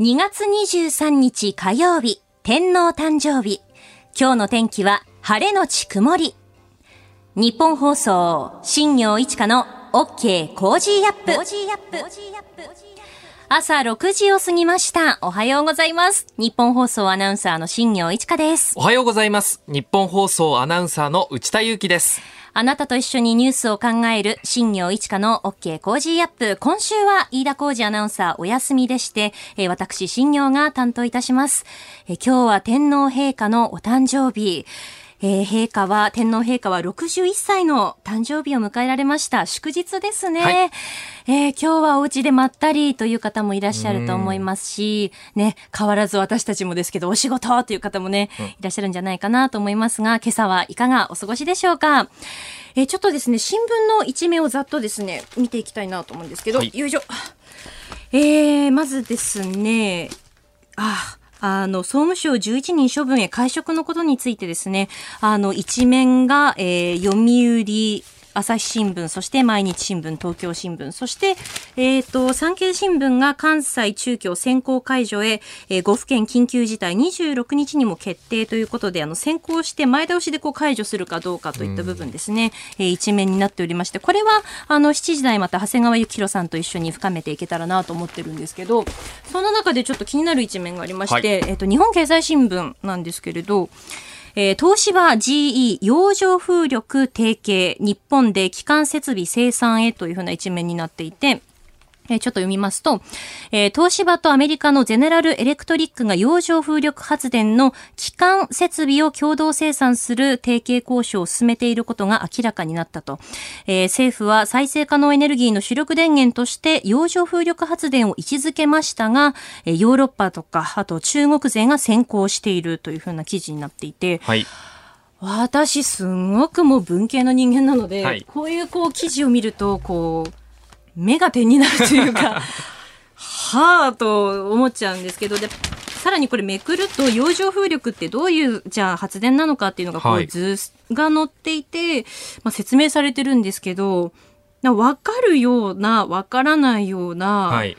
2月23日火曜日、天皇誕生日。今日の天気は晴れのち曇り。ニッポン放送、新行市佳の OK Cozy up。朝6時を過ぎました。おはようございます。ニッポン放送アナウンサーの新行市佳です。おはようございます。ニッポン放送アナウンサーの内田雄基です。あなたと一緒にニュースを考える新業一華の OK コージーアップ。今週は飯田浩司アナウンサーお休みでして、えー私新行が担当いたします、えー今日は天皇陛下のお誕生日。えー陛下は、天皇陛下は61歳の誕生日を迎えられました。祝日ですね。はいえー今日はお家でまったりという方もいらっしゃると思いますし、ね、変わらず私たちもですけど、お仕事という方もね、いらっしゃるんじゃないかなと思いますが、今朝はいかがお過ごしでしょうか？えーちょっとですね、新聞の一面をざっとですね、見ていきたいなと思うんですけど、はいよいしょ。えー、まずですね、あ、ああの、総務省11人処分へ会食のことについてですね、あの、一面が、えー読売、朝日新聞、そして毎日新聞、東京新聞、そして、えっ、と、産経新聞が関西中京先行解除へ、えー、5府県緊急事態26日にも決定ということで、あの、先行して前倒しでこう解除するかどうかといった部分ですね、えー一面になっておりまして、これは、あの、7時台また長谷川幸宏さんと一緒に深めていけたらなと思ってるんですけど、その中でちょっと気になる一面がありまして、はえっ、と、日本経済新聞なんですけれど、えー東芝 GE 洋上風力提携日本で基幹設備生産へというふうな一面になっていて、えーちょっと読みますと、えー東芝とアメリカのゼネラルエレクトリックが洋上風力発電の基幹設備を共同生産する提携交渉を進めていることが明らかになったと。えー政府は再生可能エネルギーの主力電源として洋上風力発電を位置づけましたが、えーヨーロッパとか、あと中国勢が先行しているというふうな記事になっていて、はい。私すごくもう文系の人間なので、はいこういうこう記事を見るとこう目が点になるというかはあと思っちゃうんですけどでさらにこれめくると洋上風力ってどういうじゃあ発電なのかっていうのがこう、はい図が載っていて、まあ、説明されてるんですけどなわかるようなわからないような、はい。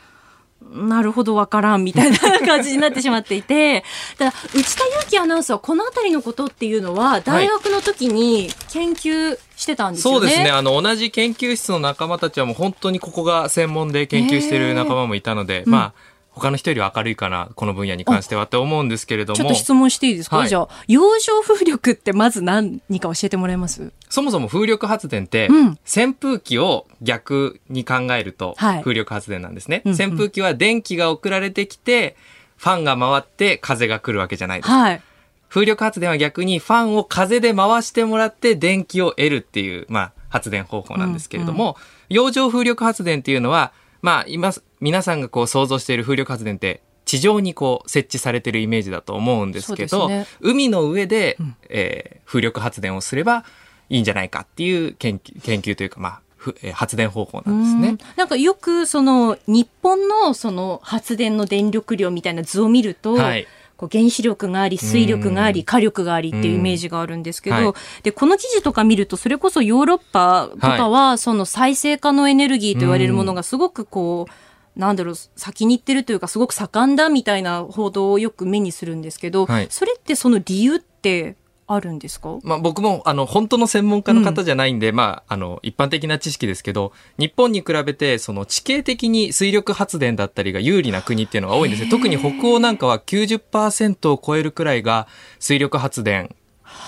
なるほどわからんみたいな感じになってしまっていて、だから内田祐樹アナウンサーはこのあたりのことっていうのは大学の時に研究してたんですよね。そうですね。あの、同じ研究室の仲間たちはもう本当にここが専門で研究している仲間もいたので、うんまあ、他の人よりは明るいかな、この分野に関してはって思うんですけれども。ちょっと、質問していいですか、はい。じゃあ、洋上風力ってまず何か教えてもらえます？そもそも風力発電って、うん。扇風機を逆に考えるとはい。風力発電なんですね。うんうん。扇風機は電気が送られてきて、ファンが回って風が来るわけじゃないです。かはい。風力発電は逆にファンを風で回してもらって電気を得るっていう、まあ、発電方法なんですけれども、洋上風力発電っていうのは、まあ、今、皆さんがこう想像している風力発電って、地上にこう設置されてるイメージだと思うんですけど、ね。海の上で、ん。えー風力発電をすればいいんじゃないかっていう研究研究というか、まあ、発電方法なんですね。うん。なんかよくその日本のその発電の電力量みたいな図を見ると、はいこう原子力があり水力がありうん。火力がありっていうイメージがあるんですけど、でこの記事とか見るとそれこそヨーロッパとかはその再生可能エネルギーと言われるものがすごくこう、なんだろう先に行ってるというかすごく盛んだみたいな報道をよく目にするんですけど、はい。それってその理由ってあるんですか？まあ、僕もあの本当の専門家の方じゃないんで、まあ、あの一般的な知識ですけど日本に比べてその地形的に水力発電だったりが有利な国っていうのが多いんですよ。特に北欧なんかは90%を超えるくらいが水力発電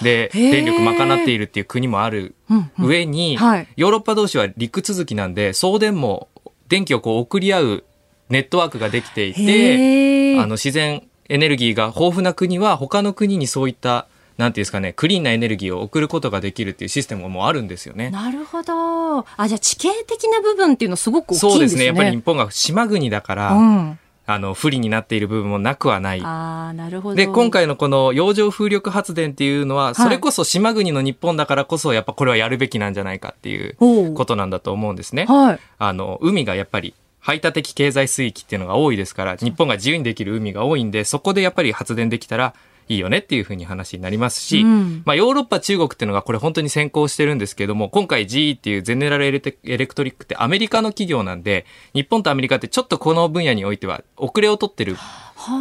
で電力賄っているっていう国もあるうんうん。上に、はい。ヨーロッパ同士は陸続きなんで送電も電気をこう送り合うネットワークができていて。あの自然エネルギーが豊富な国は他の国にそういったなんていうんですかねクリーンなエネルギーを送ることができるっていうシステムがもうあるんですよね。なるほど。あ、じゃあ地形的な部分っていうのはすごく大きいそうんでね。ですすねやっぱり日本が島国だから、うん。あの不利になっている部分もなくはない。ああ、なるほど。で今回のこの洋上風力発電っていうのは、それこそ島国の日本だからこそやっぱこれはやるべきなんじゃないかっていうことなんだと思うんですね。はい。あの海がやっぱり排他的経済水域っていうのが多いですから日本が自由にできる海が多いんでそこでやっぱり発電できたらいいよねっていうふうに話になりますし、うん。まあヨーロッパ、中国っていうのがこれ本当に先行してるんですけども、今回 GE っていうゼネラルエレテエレクトリックってアメリカの企業なんで、日本とアメリカってちょっとこの分野においては遅れを取ってる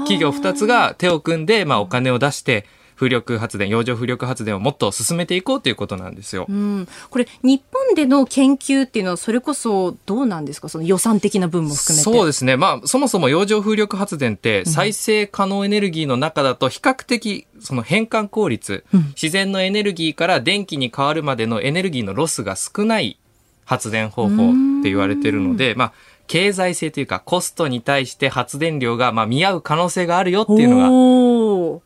企業2つが手を組んで、まあお金を出して、風力発電、洋上風力発電をもっと進めていこうということなんですよ。うん、これ日本での研究っていうのはそれこそどうなんですか？その予算的な分も含めて。そうですね。まあ、そもそも洋上風力発電って再生可能エネルギーの中だと比較的その変換効率、うん。自然のエネルギーから電気に変わるまでのエネルギーのロスが少ない発電方法って言われてるので、まあ、経済性というかコストに対して発電量がまあ見合う可能性があるよっていうのが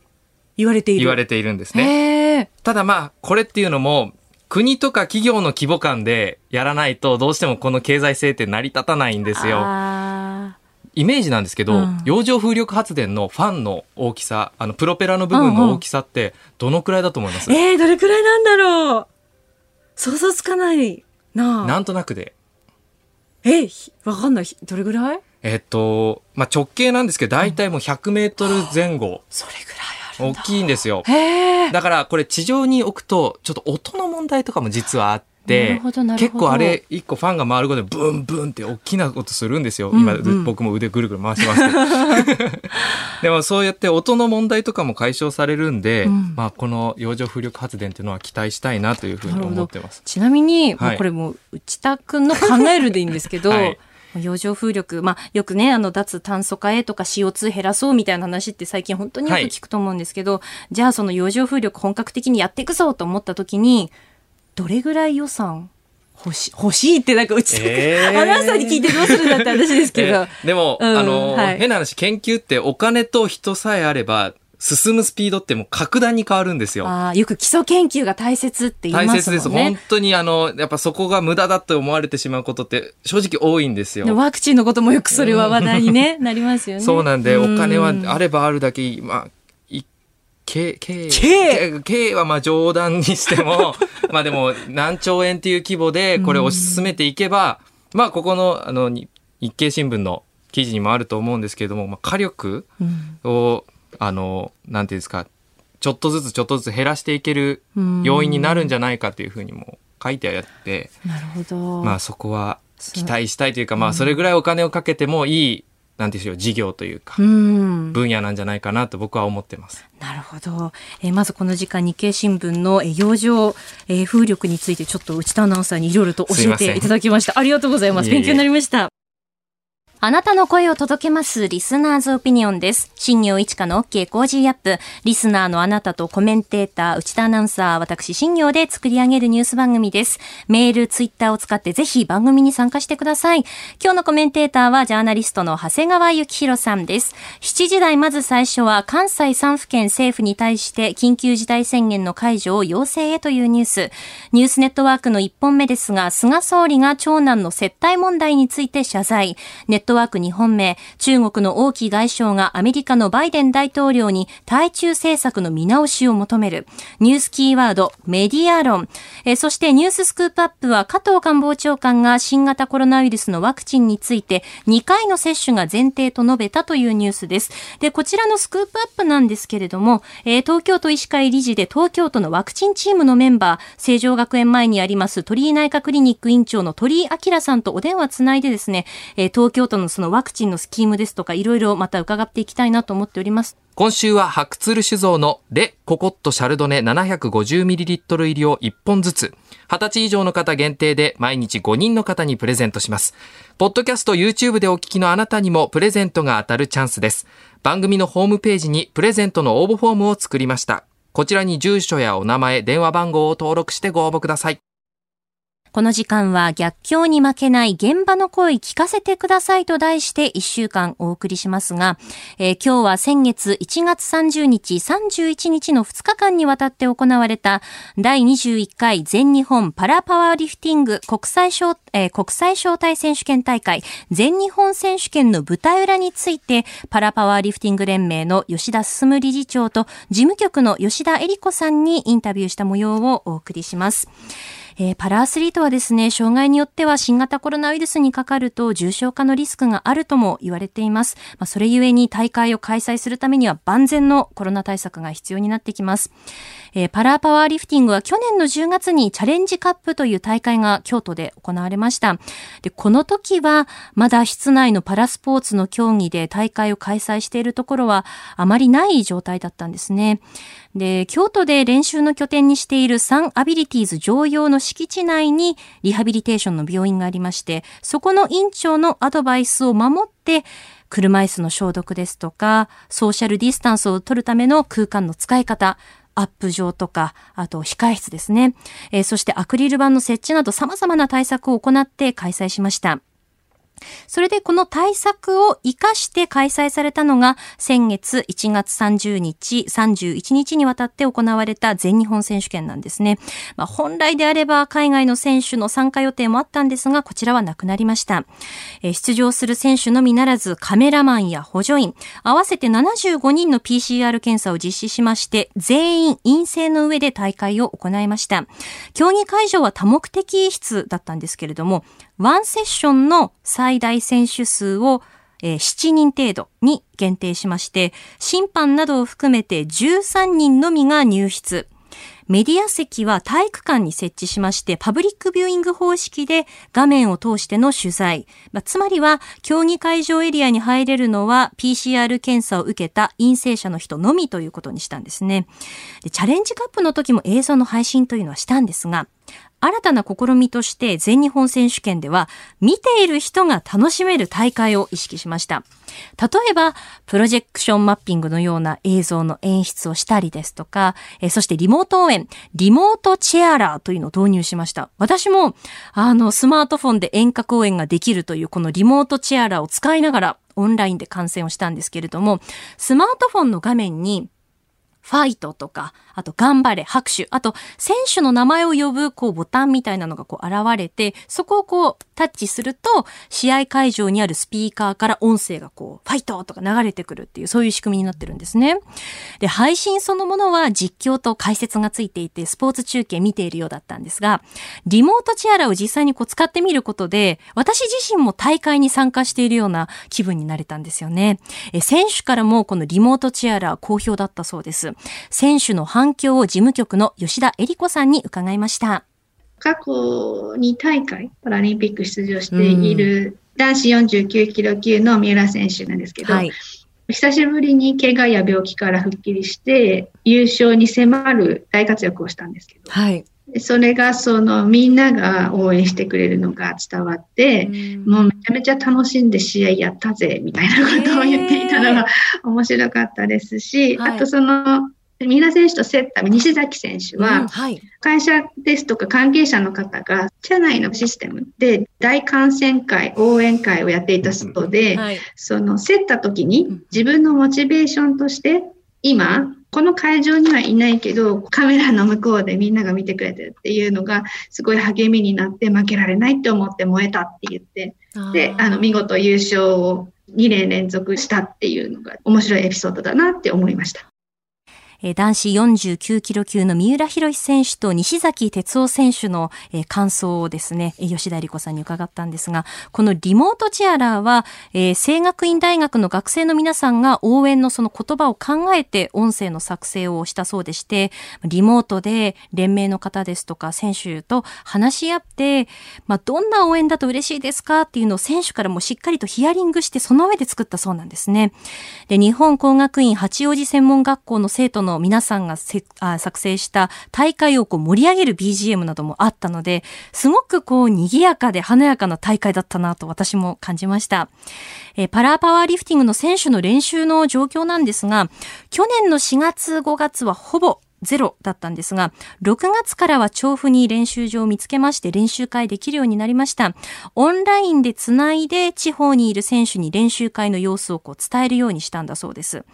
言われている。言われているんですね。ただまあ、これっていうのも、国とか企業の規模感でやらないと、どうしてもこの経済性って成り立たないんですよ。あイメージなんですけど、うん。洋上風力発電のファンの大きさ、あの、プロペラの部分の大きさって、どのくらいだと思います、ーえー、どれくらいなんだろう？想像つかないな。あなんとなくで。えひわかんない。ひどれぐらい？えっと、まあ、直径なんですけど、大体もう100メートル前後、それぐらい大だきいんですよ。だから、これ地上に置くと、ちょっと音の問題とかも実はあって、結構あれ、一個ファンが回ることで、ブンブンって大きなことするんですよ。今、うんうん僕も腕ぐるぐる回してますけど。でもそうやって音の問題とかも解消されるんで、うんまあこの洋上風力発電っていうのは期待したいなというふうに思ってます。ちなみに、はいもうこれもう内田君の考えるでいいんですけど、はい洋上風力、まあ、よくね、あの、脱炭素化へとか CO2 減らそうみたいな話って最近本当によく聞くと思うんですけど、じゃあその洋上風力本格的にやっていくぞと思った時に、どれぐらい予算欲しい、欲しいってなんか内田君、えー。アナウンサーに聞いてどうするんだって話ですけど、えでも、うんあの、はい。変な話、研究ってお金と人さえあれば、進むスピードってもう格段に変わるんですよ。ああ、よく基礎研究が大切って言い大ますもんね。切です。本当にあの、やっぱそこが無駄だと思われてしまうことって正直多いんですよ。でワクチンのこともよくそれは話題に、ね、なりますよね。そうなんで、お金はあれればあるだけまあ、い、K、K、K K はまあ冗談にしても、まあでも何兆円っていう規模でこれを進めていけば、まあここの、あの、に日経新聞の記事にもあると思うんですけれども、まあ火力を、あの、なんていうんですか、ちょっとずつちょっとずつ減らしていける要因になるんじゃないかというふうにも書いてあって、なるほど。まあそこは期待したいというか、まあそれぐらいお金をかけてもいい、なんでしょう、事業というかう、ん。分野なんじゃないかなと僕は思ってます。なるほど。えーまずこの時間日経新聞の、えー洋上、えー風力についてちょっと内田アナウンサーにいろいろと教えていただきました。ありがとうございます。勉強になりました。あなたの声を届けますリスナーズオピニオンです。新行市佳の OK Cozy up。リスナーのあなたとコメンテーター、内田アナウンサー、私新行で作り上げるニュース番組です。メール、ツイッターを使ってぜひ番組に参加してください。今日のコメンテーターはジャーナリストの長谷川幸洋さんです。7時台まず最初は関西3府県政府に対して緊急事態宣言の解除を要請へというニュース。ニュースネットワークの1本目ですが、菅総理が長男の接待問題について謝罪。ネットワーク2本目、中国の王毅外相がアメリカのバイデン大統領に対中政策の見直しを求める。ニュースキーワード、メディア論。えそしてニューススクープアップは加藤官房長官が新型コロナウイルスのワクチンについて2回の接種が前提と述べたというニュースです。で、こちらのスクープアップなんですけれども、え東京都医師会理事で東京都のワクチンチームのメンバー、成城学園前にあります鳥居内科クリニック院長の鳥居明さんとお電話つないでですね、え東京都のそのワクチンのスキームですとか、いろいろまた伺っていきたいなと思っております。今週はハクツル酒造のレ・ココット・シャルドネ 750ml 入りを1本ずつ、20歳以上の方限定で毎日5人の方にプレゼントします。ポッドキャスト YouTube でお聞きのあなたにもプレゼントが当たるチャンスです。番組のホームページにプレゼントの応募フォームを作りました。こちらに住所やお名前、電話番号を登録してご応募ください。この時間は逆境に負けない現場の声聞かせてくださいと題して1週間お送りしますが、えー今日は先月1月30日、31日の2日間にわたって行われた第21回全日本パラパワーリフティング国際、えー国際招待選手権大会全日本選手権の舞台裏についてパラパワーリフティング連盟の吉田進理事長と事務局の吉田恵里子さんにインタビューした模様をお送りします。えー、パラアスリートはですね、障害によっては新型コロナウイルスにかかると重症化のリスクがあるとも言われています。まあ、それゆえに大会を開催するためには万全のコロナ対策が必要になってきます。えー、パラパワーリフティングは去年の10月にチャレンジカップという大会が京都で行われました。で、この時はまだ室内のパラスポーツの競技で大会を開催しているところはあまりない状態だったんですね。で、京都で練習の拠点にしているサンアビリティーズ常用の敷地内にリハビリテーションの病院がありまして、そこの院長のアドバイスを守って、車椅子の消毒ですとか、ソーシャルディスタンスを取るための空間の使い方、アップ上とか、あと控室ですね。えー、そしてアクリル板の設置など様々な対策を行って開催しました。それでこの対策を活かして開催されたのが先月1月30日、31日にわたって行われた全日本選手権なんですね。まあ、本来であれば海外の選手の参加予定もあったんですが、こちらはなくなりました。出場する選手のみならずカメラマンや補助員、合わせて75人の PCR 検査を実施しまして、全員陰性の上で大会を行いました。競技会場は多目的室だったんですけれども、ワンセッションの最最大選手数をえ、7人程度に限定しまして、審判などを含めて13人のみが入室。メディア席は体育館に設置しまして、パブリックビューイング方式で画面を通しての取材。まあ、つまりは、競技会場エリアに入れるのは PCR 検査を受けた陰性者の人のみということにしたんですね。でチャレンジカップの時も映像の配信というのはしたんですが、新たな試みとして全日本選手権では見ている人が楽しめる大会を意識しました。例えば、プロジェクションマッピングのような映像の演出をしたりですとか、えそしてリモート応援、リモートチェアラーというのを導入しました。私も、あの、スマートフォンで遠隔応援ができるというこのリモートチェアラーを使いながらオンラインで観戦をしたんですけれども、スマートフォンの画面にファイトとか、あと頑張れ、拍手、あと選手の名前を呼ぶこうボタンみたいなのがこう現れて、そこをこうタッチすると、試合会場にあるスピーカーから音声がこう、ファイトとか流れてくるっていう、そういう仕組みになってるんですね。で、配信そのものは実況と解説がついていて、スポーツ中継見ているようだったんですが、リモートチアラを実際にこう使ってみることで、私自身も大会に参加しているような気分になれたんですよね。え選手からもこのリモートチアラ好評だったそうです。選手の反響を事務局の吉田恵里子さんに伺いました。過去2大会パラリンピック出場している男子49キロ級の三浦選手なんですけど、はい、久しぶりに怪我や病気から復帰して優勝に迫る大活躍をしたんですけど、はい、それがそのみんなが応援してくれるのが伝わって、もうめちゃめちゃ楽しんで試合やったぜみたいなことを言っていたのが面白かったですし、あとその三浦選手と競った西崎選手は、会社ですとか関係者の方が、社内のシステムで大観戦会、応援会をやっていたそうで、その競った時に自分のモチベーションとして、今、この会場にはいないけど、カメラの向こうでみんなが見てくれてるっていうのが、すごい励みになって負けられないって思って燃えたって言って、で、あの、見事優勝を2年連続したっていうのが面白いエピソードだなって思いました。え男子49キロ級の三浦博選手と西崎哲夫選手の、え感想をですね、吉田理子さんに伺ったんですが、このリモートチアラーは、えー、聖学院大学の学生の皆さんが応援のその言葉を考えて音声の作成をしたそうでして、リモートで連盟の方ですとか選手と話し合って、まあ、どんな応援だと嬉しいですかっていうのを選手からもしっかりとヒアリングして、その上で作ったそうなんですね。で、日本工学院八王子専門学校の生徒のの皆さんが作成した大会をこう盛り上げる BGM などもあったので、すごくこう賑やかで華やかな大会だったなと私も感じました。えパラーパワーリフティングの選手の練習の状況なんですが、去年の4月5月はほぼゼロだったんですが、6月からは調布に練習場を見つけまして練習会できるようになりました。オンラインでつないで地方にいる選手に練習会の様子をこう伝えるようにしたんだそうです。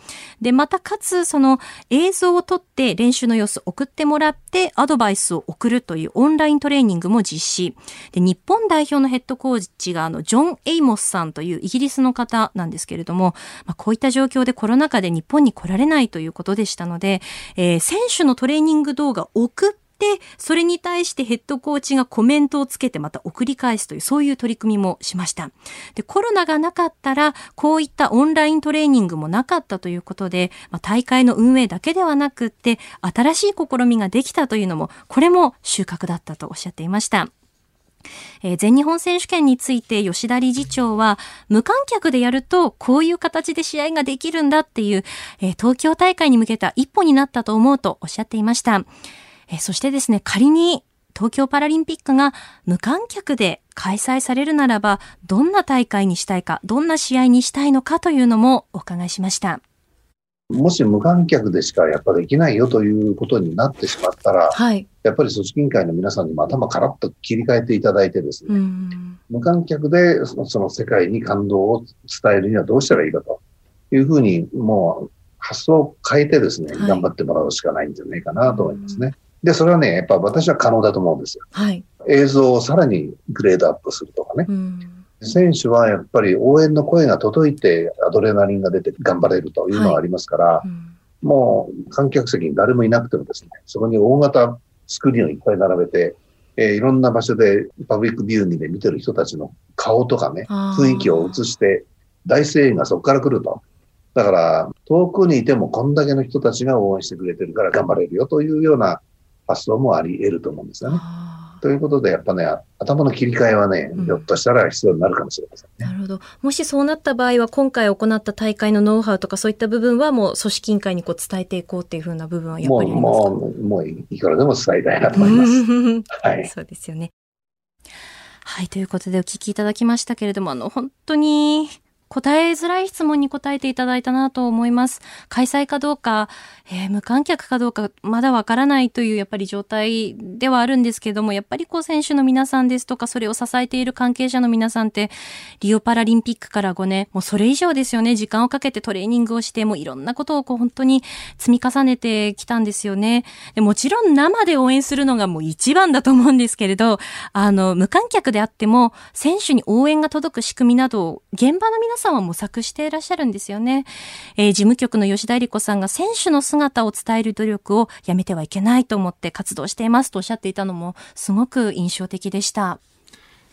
で、またかつその映像を撮って練習の様子を送ってもらってアドバイスを送るというオンライントレーニングも実施。で、日本代表のヘッドコーチがあの、ジョン・エイモスさんというイギリスの方なんですけれども、まあ、こういった状況でコロナ禍で日本に来られないということでしたので、えー、選手手のトレーニング動画を送って、それに対してヘッドコーチがコメントをつけてまた送り返すという、そういう取り組みもしました。で、コロナがなかったら、こういったオンライントレーニングもなかったということで、まあ、大会の運営だけではなくって、新しい試みができたというのも、これも収穫だったとおっしゃっていました。えー、全日本選手権について吉田理事長は、無観客でやるとこういう形で試合ができるんだっていう、えー、東京大会に向けた一歩になったと思うとおっしゃっていました。えー、そしてですね、仮に東京パラリンピックが無観客で開催されるならば、どんな大会にしたいか、どんな試合にしたいのかというのもお伺いしました。もし無観客でしかやっぱできないよということになってしまったら、はい、やっぱり組織委員会の皆さんにも頭からっと切り替えていただいてですね、無観客でその世界に感動を伝えるにはどうしたらいいかというふうに、もう発想を変えてですね、はい、頑張ってもらうしかないんじゃないかなと思いますね。で、それはね、やっぱ私は可能だと思うんですよ。はい、映像をさらにグレードアップするとかね。選手はやっぱり応援の声が届いてアドレナリンが出て頑張れるというのがありますから、はいうん、もう観客席に誰もいなくてもですね、そこに大型スクリーンをいっぱい並べて、えー、いろんな場所でパブリックビューイングで見てる人たちの顔とかね、雰囲気を映して、大声援がそこから来ると。だから、遠くにいてもこんだけの人たちが応援してくれてるから頑張れるよというような発想もあり得ると思うんですよね。ということで、やっぱね、頭の切り替えはね、ひょっとしたら必要になるかもしれませんね、なるほど。もしそうなった場合は、今回行った大会のノウハウとかそういった部分はもう組織委員会にこう伝えていこうっていうふうな部分はやっぱりもう、もう、いくらでも伝えたいなと思います。はい。そうですよね。はい。ということでお聞きいただきましたけれども、あの、本当に答えづらい質問に答えていただいたなと思います。開催かどうか、えー、無観客かどうかまだわからないというやっぱり状態ではあるんですけども、やっぱりこう選手の皆さんですとか、それを支えている関係者の皆さんって、リオパラリンピックから5年、もうそれ以上ですよね、時間をかけてトレーニングをして、もういろんなことをこう本当に積み重ねてきたんですよね。でもちろん生で応援するのがもう一番だと思うんですけれど、あの、無観客であっても、選手に応援が届く仕組みなど現場の皆さんは模索していらっしゃるんですよね。えー、事務局の吉田恵里子さんが選手の姿を伝える努力をやめてはいけないと思って活動していますとおっしゃっていたのもすごく印象的でした。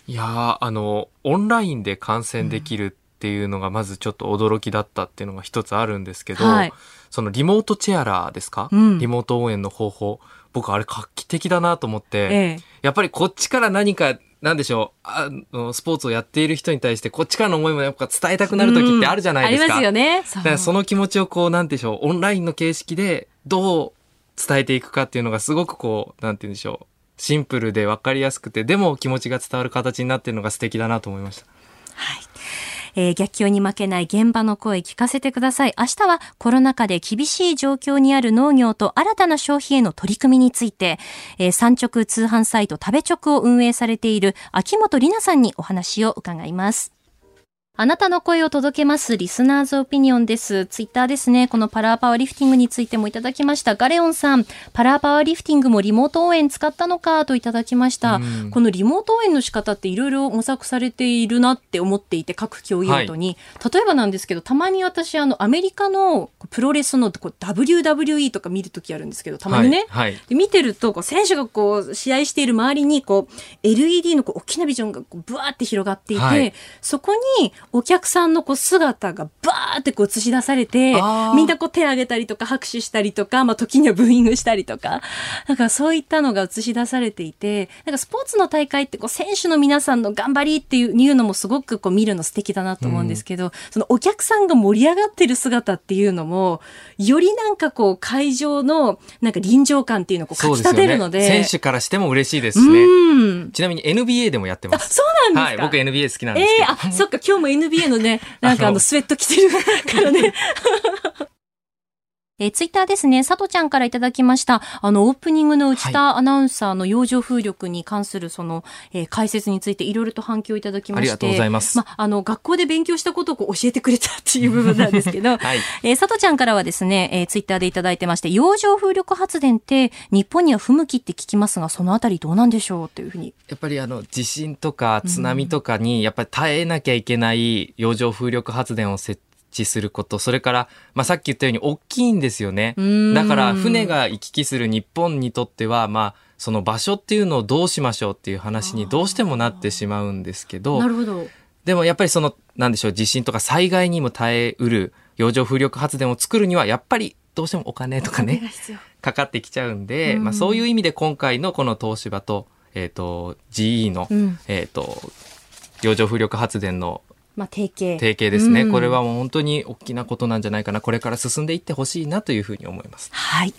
いやあの、オンラインで観戦できるっていうのがまずちょっと驚きだったっていうのが一つあるんですけど、はい、そのリモートチェアラーですか、うん、リモート応援の方法。僕あれ画期的だなと思って、ええ、やっぱりこっちから何かなんでしょう、あの、スポーツをやっている人に対して、こっちからの思いもやっぱ伝えたくなる時ってあるじゃないですか。うん、ありますよね。その気持ちをこう、なんでしょう、オンラインの形式でどう伝えていくかっていうのがすごくこう、なんて言うんでしょう、シンプルで分かりやすくて、でも気持ちが伝わる形になっているのが素敵だなと思いました。はい。えー、逆境に負けない現場の声聞かせてください。明日はコロナ禍で厳しい状況にある農業と新たな消費への取り組みについて、えー、産直通販サイト食べ直を運営されている秋元里奈さんにお話を伺います。あなたの声を届けますリスナーズオピニオンです。ツイッターですね。このパラーパワーリフティングについてもいただきました。ガレオンさん、パラーパワーリフティングもリモート応援使ったのかといただきました。このリモート応援の仕方っていろいろ模索されているなって思っていて、各競技ごとに、はい、例えばなんですけど、たまに私、あの、アメリカのプロレスの WWE とか見るときあるんですけど、たまにね。はいはい、で見てると、選手がこう、試合している周りに、こう、LED のこう大きなビジョンがこうブワーって広がっていて、そこにお客さんのこう姿がバーってこう映し出されて、みんなこう手を挙げたりとか拍手したりとか、まあ時にはブーイングしたりとか、なんかそういったのが映し出されていて、なんかスポーツの大会ってこう選手の皆さんの頑張りっていうのもすごくこう見るの素敵だなと思うんですけど、うん、そのお客さんが盛り上がってる姿っていうのも、よりなんかこう会場のなんか臨場感っていうのをこうかき立てるので。でね、選手からしても嬉しいですしね。ちなみに NBA でもやってます。そうなんですか、はい、僕 NBA 好きなんですけど。えー、あ、そっか、今日も NBA のね、なんかあの、スウェット着てるからね。えー、ツイッターですね、佐藤ちゃんからいただきました。あの、オープニングの内田アナウンサーの洋上風力に関するその、えー、解説についていろいろと反響いただきまして。ありがとうございます。ま、あの、学校で勉強したことを教えてくれたっていう部分なんですけど、はい、えー、佐藤ちゃんからはですね、えー、ツイッターでいただいてまして、洋上風力発電って日本には不向きって聞きますが、そのあたりどうなんでしょうというふうに。やっぱりあの、地震とか津波とかに、やっぱり耐えなきゃいけない洋上風力発電を設致すること、それから、まあ、さっき言ったように大きいんですよね。だから船が行き来する日本にとっては、まあ、その場所っていうのをどうしましょうっていう話にどうしてもなってしまうんですけど、なるほど。でもやっぱりその、なんでしょう、地震とか災害にも耐えうる洋上風力発電を作るには、やっぱりどうしてもお金とかね、かかってきちゃうんで、うん、まあそういう意味で今回のこの東芝と、えっ、ー、と、GE の、うん、えっ、と、洋上風力発電のまあ、提携。提携ですね、うん、これはもう本当に大きなことなんじゃないかな。これから進んでいってほしいなというふうに思います。はい。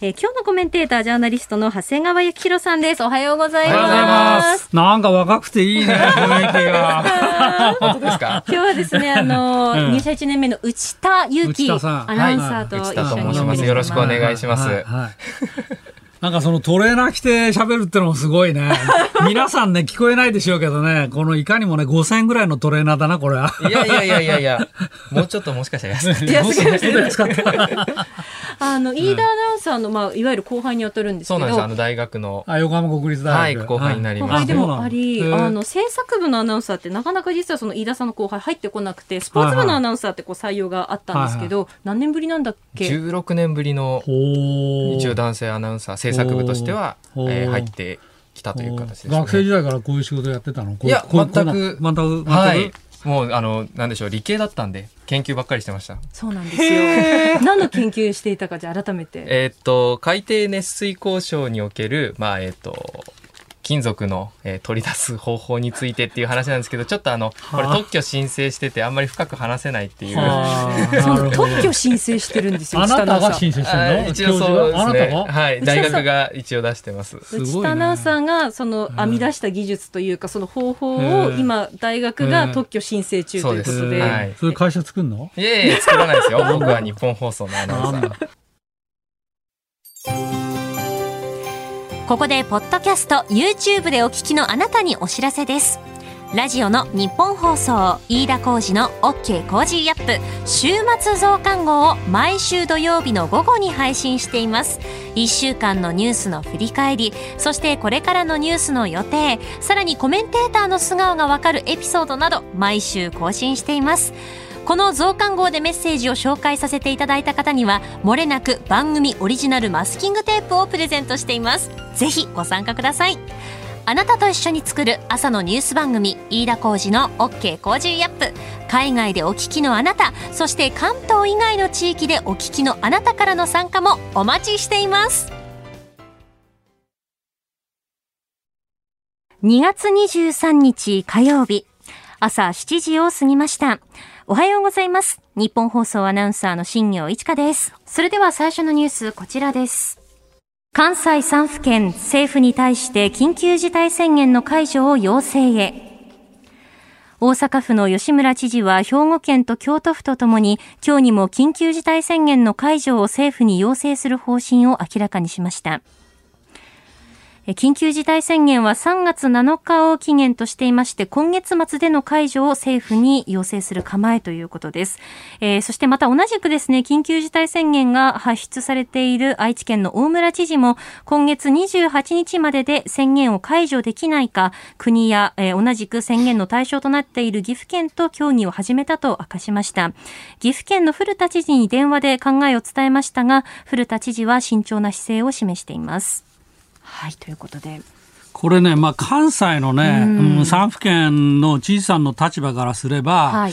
えー、今日のコメンテーター、ジャーナリストの長谷川幸宏さんです。おはようございます。なんか若くていいね、雰囲気が。本当ですか？今日はですね、あの、うん、入社1年目の内田祐樹アナウンサーと一緒に、はい、よろしくお願いします。はいはいなんかそのトレーナー着て喋るってのもすごいね。皆さんね、聞こえないでしょうけどね、このいかにもね、5000円ぐらいのトレーナーだな、これは。いやいやいやいやいや、もうちょっともしかしたら安くて。安かった。あの、飯田アナウンサーの、まあ、いわゆる後輩に当たるんですけど。そうなんです。あの、大学の。あ、横浜国立大学。はい、後輩になります。はい、でもあり、あの、制作部のアナウンサーってなかなか実はその飯田さんの後輩入ってこなくて、スポーツ部のアナウンサーってこう採用があったんですけど、何年ぶりなんだっけ ?16 年ぶりの、一応男性アナウンサー、制作部としては、えー、入ってきたという形です、ね、学生時代からこういう仕事やってたの？いや、全く、全く、全く、はい。もう、あの、なんでしょう、理系だったんで、研究ばっかりしてました。そうなんですよ。何の研究していたか、じゃ改めて。えっと、海底熱水交渉における、まあ、えっ、ー、と、金属の、えー、取り出す方法についてっていう話なんですけどちょっとあのこれ特許申請しててあんまり深く話せないっていう。特許申請してるんですよあなたが申請してるの？一応そうですね。はい大学が一応出してます。内田アナウンサーがその編み出した技術というかその方法を今大学が特許申請中ということで、はい、それ会社作るの？いえいえ作らないですよ。僕はニッポン放送のアナウンサーここでポッドキャスト YouTube でお聞きのあなたにお知らせです。ラジオの日本放送飯田浩二の OK コージーアップ週末増刊号を毎週土曜日の午後に配信しています。1週間のニュースの振り返りそしてこれからのニュースの予定さらにコメンテーターの素顔がわかるエピソードなど毎週更新しています。この増刊号でメッセージを紹介させていただいた方にはもれなく番組オリジナルマスキングテープをプレゼントしています。ぜひご参加ください。あなたと一緒に作る朝のニュース番組飯田浩二の OK コージーアップ。海外でお聞きのあなたそして関東以外の地域でお聞きのあなたからの参加もお待ちしています。2月23日火曜日朝7時を過ぎました。おはようございます。日本放送アナウンサーの新業一華です。それでは最初のニュース、こちらです。関西3府県政府に対して緊急事態宣言の解除を要請へ。大阪府の吉村知事は兵庫県と京都府とともに今日にも緊急事態宣言の解除を政府に要請する方針を明らかにしました。緊急事態宣言は3月7日を期限としていまして、今月末での解除を政府に要請する構えということです。えー、そしてまた同じくですね、緊急事態宣言が発出されている愛知県の大村知事も、今月28日までで宣言を解除できないか、国や、えー、同じく宣言の対象となっている岐阜県と協議を始めたと明かしました。岐阜県の古田知事に電話で考えを伝えましたが、古田知事は慎重な姿勢を示しています。はいということで。これね、まあ、関西のね、うん、3府県の知事さんの立場からすれば、はい、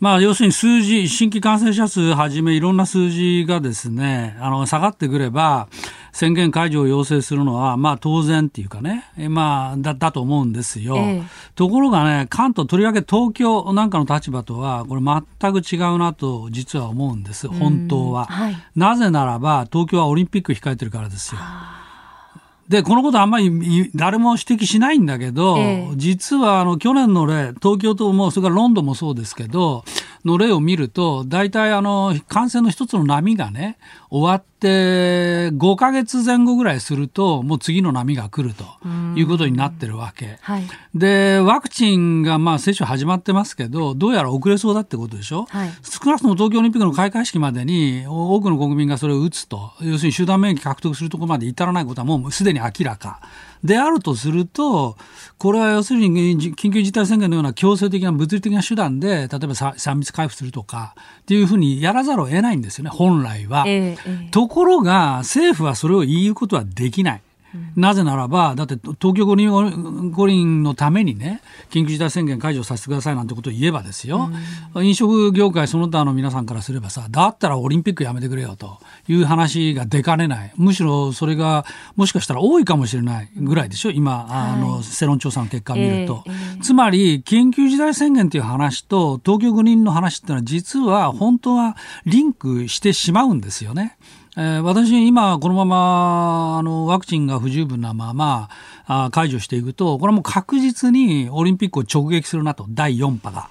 まあ、要するに数字、新規感染者数はじめいろんな数字がですね、あの、下がってくれば、宣言解除を要請するのは、まあ、当然っていうかね、まあ、だ、だと思うんですよ。えところがね、関東、とりわけ東京なんかの立場とは、これ全く違うなと、実は思うんです、本当は。はい、なぜならば、東京はオリンピック控えてるからですよ。で、このことあんまり誰も指摘しないんだけど、えー、実はあの去年の例、東京とも、それからロンドンもそうですけど、の例を見ると、大体あの感染の一つの波がね、終わって5か月前後ぐらいすると、もう次の波が来るということになってるわけ。はい、で、ワクチンがまあ接種始まってますけど、どうやら遅れそうだってことでしょ、はい、少なくとも東京オリンピックの開会式までに、多くの国民がそれを打つと、要するに集団免疫獲得するところまで至らないことはもうすでに明らか。であるとすると、これは要するに緊急事態宣言のような強制的な物理的な手段で、例えば3密回復するとかっていうふうにやらざるを得ないんですよね、本来は。えー、ところが、政府はそれを言うことはできない。なぜならば、だって東京五輪五輪のためにね、緊急事態宣言解除させてくださいなんてことを言えばですよ、うん、飲食業界その他の皆さんからすればさ、だったらオリンピックやめてくれよという話が出かねない。むしろそれがもしかしたら多いかもしれないぐらいでしょ、今、あの、世論調査の結果を見ると。えーえー、つまり、緊急事態宣言という話と東京五輪の話っていうのは実は本当はリンクしてしまうんですよね。えー、私、今、このままあのワクチンが不十分なままあ解除していくと、これはもう確実にオリンピックを直撃するなと、第4波が。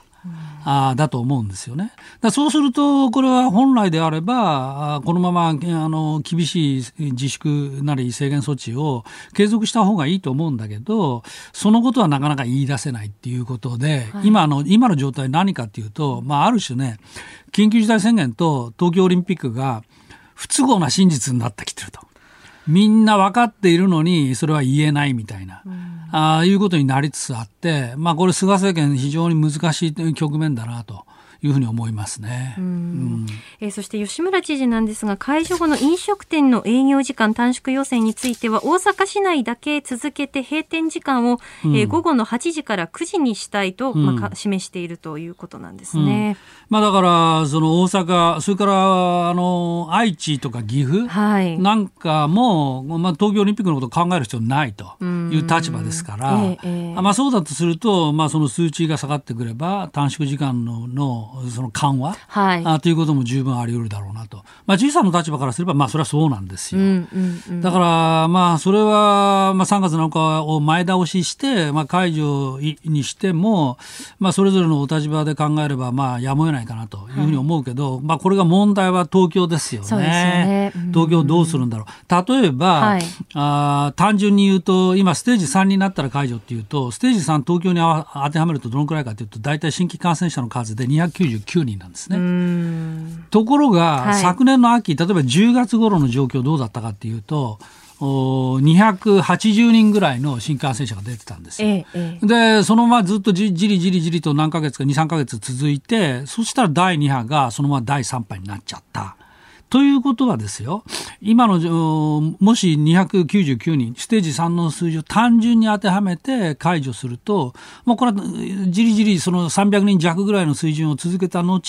あだと思うんですよね。だそうすると、これは本来であれば、このままあの厳しい自粛なり制限措置を継続した方がいいと思うんだけど、そのことはなかなか言い出せないっていうことで、はい、今の今の状態何かっていうと、まあ、ある種ね、緊急事態宣言と東京オリンピックが不都合な真実になってきてると。みんな分かっているのに、それは言えないみたいな、うん、ああいうことになりつつあって、まあこれ菅政権非常に難しい局面だなと。いうふうに思いますね。うん、えー、そして吉村知事なんですが、解除後の飲食店の営業時間短縮要請については、大阪市内だけ続けて閉店時間を、うん、えー、午後の8時から9時にしたいと、うん、まあ、示しているということなんですね。まあ、だから、その大阪、それからあの愛知とか岐阜なんかも、はい、まあ、東京オリンピックのことを考える必要ないという立場ですから、えー、まあ、そうだとすると、まあ、その数値が下がってくれば、短縮時間ののその緩和、はい、あということも十分あり得るだろうなと、まあ、じいさんの立場からすれば、まあ、それはそうなんですよ。うんうんうん、だから、まあ、それは、まあ、3月7日を前倒しして、まあ、解除にしても、まあ、それぞれのお立場で考えれば、まあ、やむを得ないかなというふうに思うけど、はい、まあ、これが問題は東京ですよね。ねうんうん、東京どうするんだろう。例えば、はい、あ単純に言うと、今、ステージ3になったら解除っていうと、ステージ3、東京に当てはめるとどのくらいかというと、大体新規感染者の数で299人なんですね。ところが、はい、昨年の秋、例えば10月頃の状況どうだったかっていうと、280人ぐらいの新感染者が出てたんですよ。ええ、で、そのままずっとじじりじりじりと何ヶ月か、2、3ヶ月続いて、そしたら第2波がそのまま第3波になっちゃった。ということはですよ、今の、もし299人、ステージ3の数字を単純に当てはめて解除すると、もうこれはじりじりその300人弱ぐらいの水準を続けた後、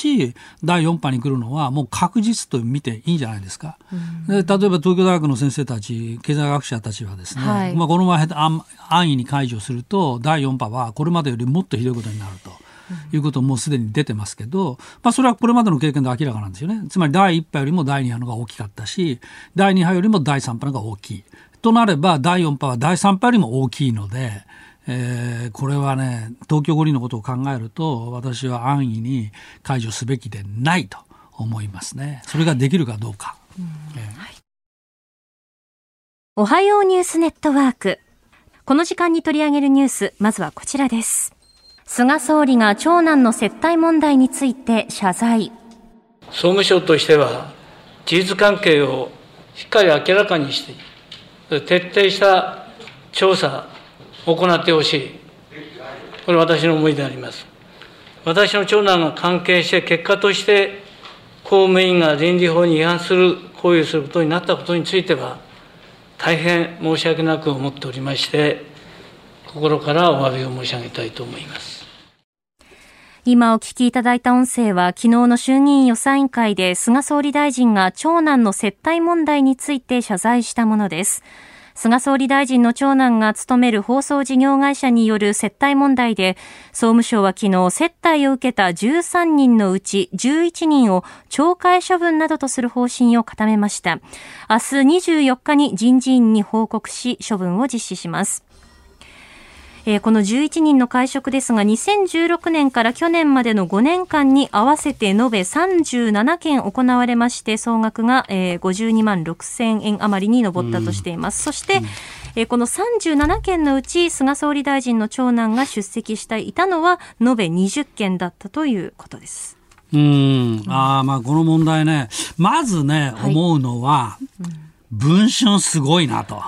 第4波に来るのはもう確実と見ていいんじゃないですか。うん、で例えば東京大学の先生たち、経済学者たちはですね、はい、まあこのまま安易に解除すると、第4波はこれまでよりもっとひどいことになると。いうこともすでに出てますけど、まあ、それはこれまでの経験で明らかなんですよね。つまり第1波よりも第2波のが大きかったし、第2波よりも第3波のが大きい。となれば、第4波は第3波よりも大きいので、えー、これはね、東京五輪のことを考えると、私は安易に解除すべきでないと思いますね。それができるかどうか。えーはい、おはようニュースネットワーク。この時間に取り上げるニュース、まずはこちらです。菅総理が長男の接待問題について謝罪。総務省としては、事実関係をしっかり明らかにして、徹底した調査を行ってほしい。これ私の思いであります。私の長男が関係して、結果として公務員が人事法に違反する行為をすることになったことについては、大変申し訳なく思っておりまして、心からお詫びを申し上げたいと思います。今お聞きいただいた音声は昨日の衆議院予算委員会で菅総理大臣が長男の接待問題について謝罪したものです。菅総理大臣の長男が勤める放送事業会社による接待問題で、総務省は昨日接待を受けた13人のうち11人を懲戒処分などとする方針を固めました。明日24日に人事院に報告し、処分を実施します。えー、この11人の会食ですが、2016年から去年までの5年間に合わせて延べ37件行われまして、総額が、えー、52万6000円余りに上ったとしています。そして、えー、この37件のうち、菅総理大臣の長男が出席していたのは、延べ20件だったということです。うん、あまあこの問題ね、まずね、はい、思うのは、文春すごいなと。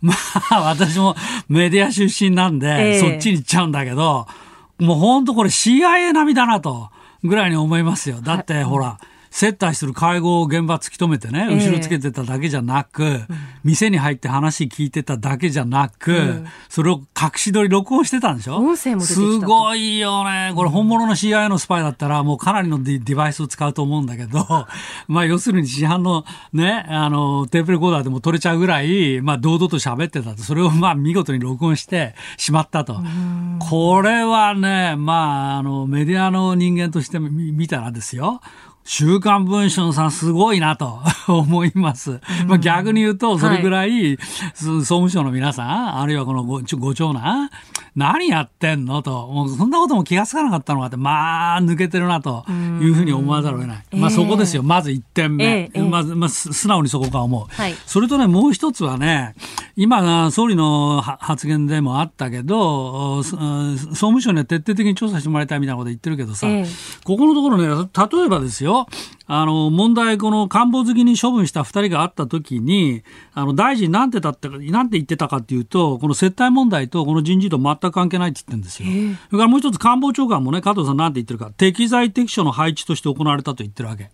まあ、私もメディア出身なんで、えー、そっちに行っちゃうんだけど、もう本当これ CIA 並みだなと、ぐらいに思いますよ。だって、ほら、接待する介護現場突き止めてね、後ろつけてただけじゃなく、えー、店に入って話聞いてただけじゃなく、うん、それを隠し撮り録音してたんでしょ？音声もすごいよね。これ本物の CIA のスパイだったらもうかなりのデバイスを使うと思うんだけど、まあ要するに市販のね、あの、テープレコーダーでも撮れちゃうぐらい、まあ堂々と喋ってたと。それをまあ見事に録音してしまったと。これはね、まあ、あの、メディアの人間として見たらですよ。週刊文春さんすごいなと 思います。まあ、逆に言うと、それぐらい、総務省の皆さん、あるいはこのごご長男、何やってんのと、もうそんなことも気がつかなかったのかって、まあ、抜けてるなというふうに思わざるを得ない。まあ、そこですよ。まず1点目。まず、まあ、素直にそこか思う。はい、それとね、もう一つはね、今、総理の発言でもあったけど、総務省には徹底的に調査してもらいたいみたいなこと言ってるけどさ、ここのところね、例えばですよ、あの、問題、この官房好きに処分した二人があったときに、あの、大臣なんてだったか、なんて言ってたかっていうと、この接待問題とこの人事と全く関係ないって言ってるんですよ。それからもう一つ官房長官もね、加藤さんなんて言ってるか、適材適所の配置として行われたと言ってるわけ。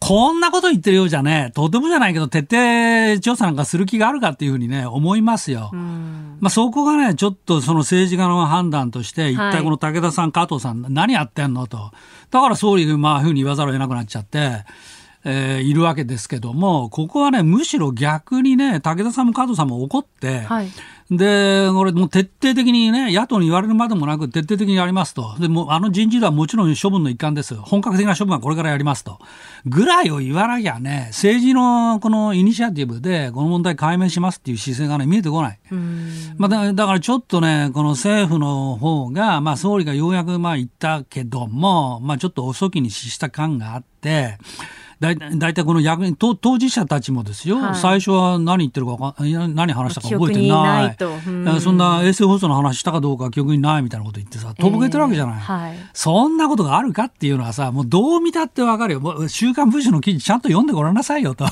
こんなこと言ってるようじゃね、とてもじゃないけど、徹底調査なんかする気があるかっていうふうにね、思いますよ。まあ、そこがね、ちょっとその政治家の判断として、一体この武田さん、加藤さん、何やってんのと。だから総理がまあ、ふうに言わざるを得なくなっちゃって、えー、いるわけですけども、ここはね、むしろ逆にね、武田さんも加藤さんも怒って、はい、で、これもう徹底的にね、野党に言われるまでもなく徹底的にやりますと。で、もあの人事ではもちろん処分の一環です。本格的な処分はこれからやりますと。ぐらいを言わなきゃね、政治のこのイニシアティブでこの問題解明しますっていう姿勢がね、見えてこない。まあだ、だからちょっとね、この政府の方が、まあ総理がようやくまあ言ったけども、まあちょっと遅きに失した感があって、だいたいこの役当当事者たちもですよ、はい、最初は何言ってるか何話したか覚えてない、そんな衛星放送の話したかどうか記憶にないみたいなこと言ってさ、とぼけてるわけじゃない、えーはい、そんなことがあるかっていうのはさ、もうどう見たってわかるよ、週刊文春の記事ちゃんと読んでごらんなさいよと、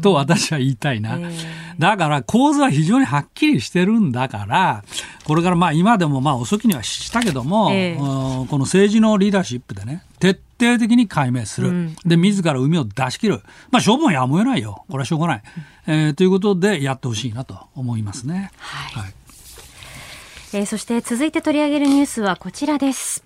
と私は言いたいな。えー、だから構図は非常にはっきりしてるんだから、これからまあ今でもまあ遅きにはしたけども、えー、この政治のリーダーシップでね、徹底的に解明する、うん、で自ら海を出し切る、まあ、処分はやむを得ないよ、これはしょうがない、うん、えー、ということでやってほしいなと思いますね。はい、はい、えー、そして続いて取り上げるニュースはこちらです。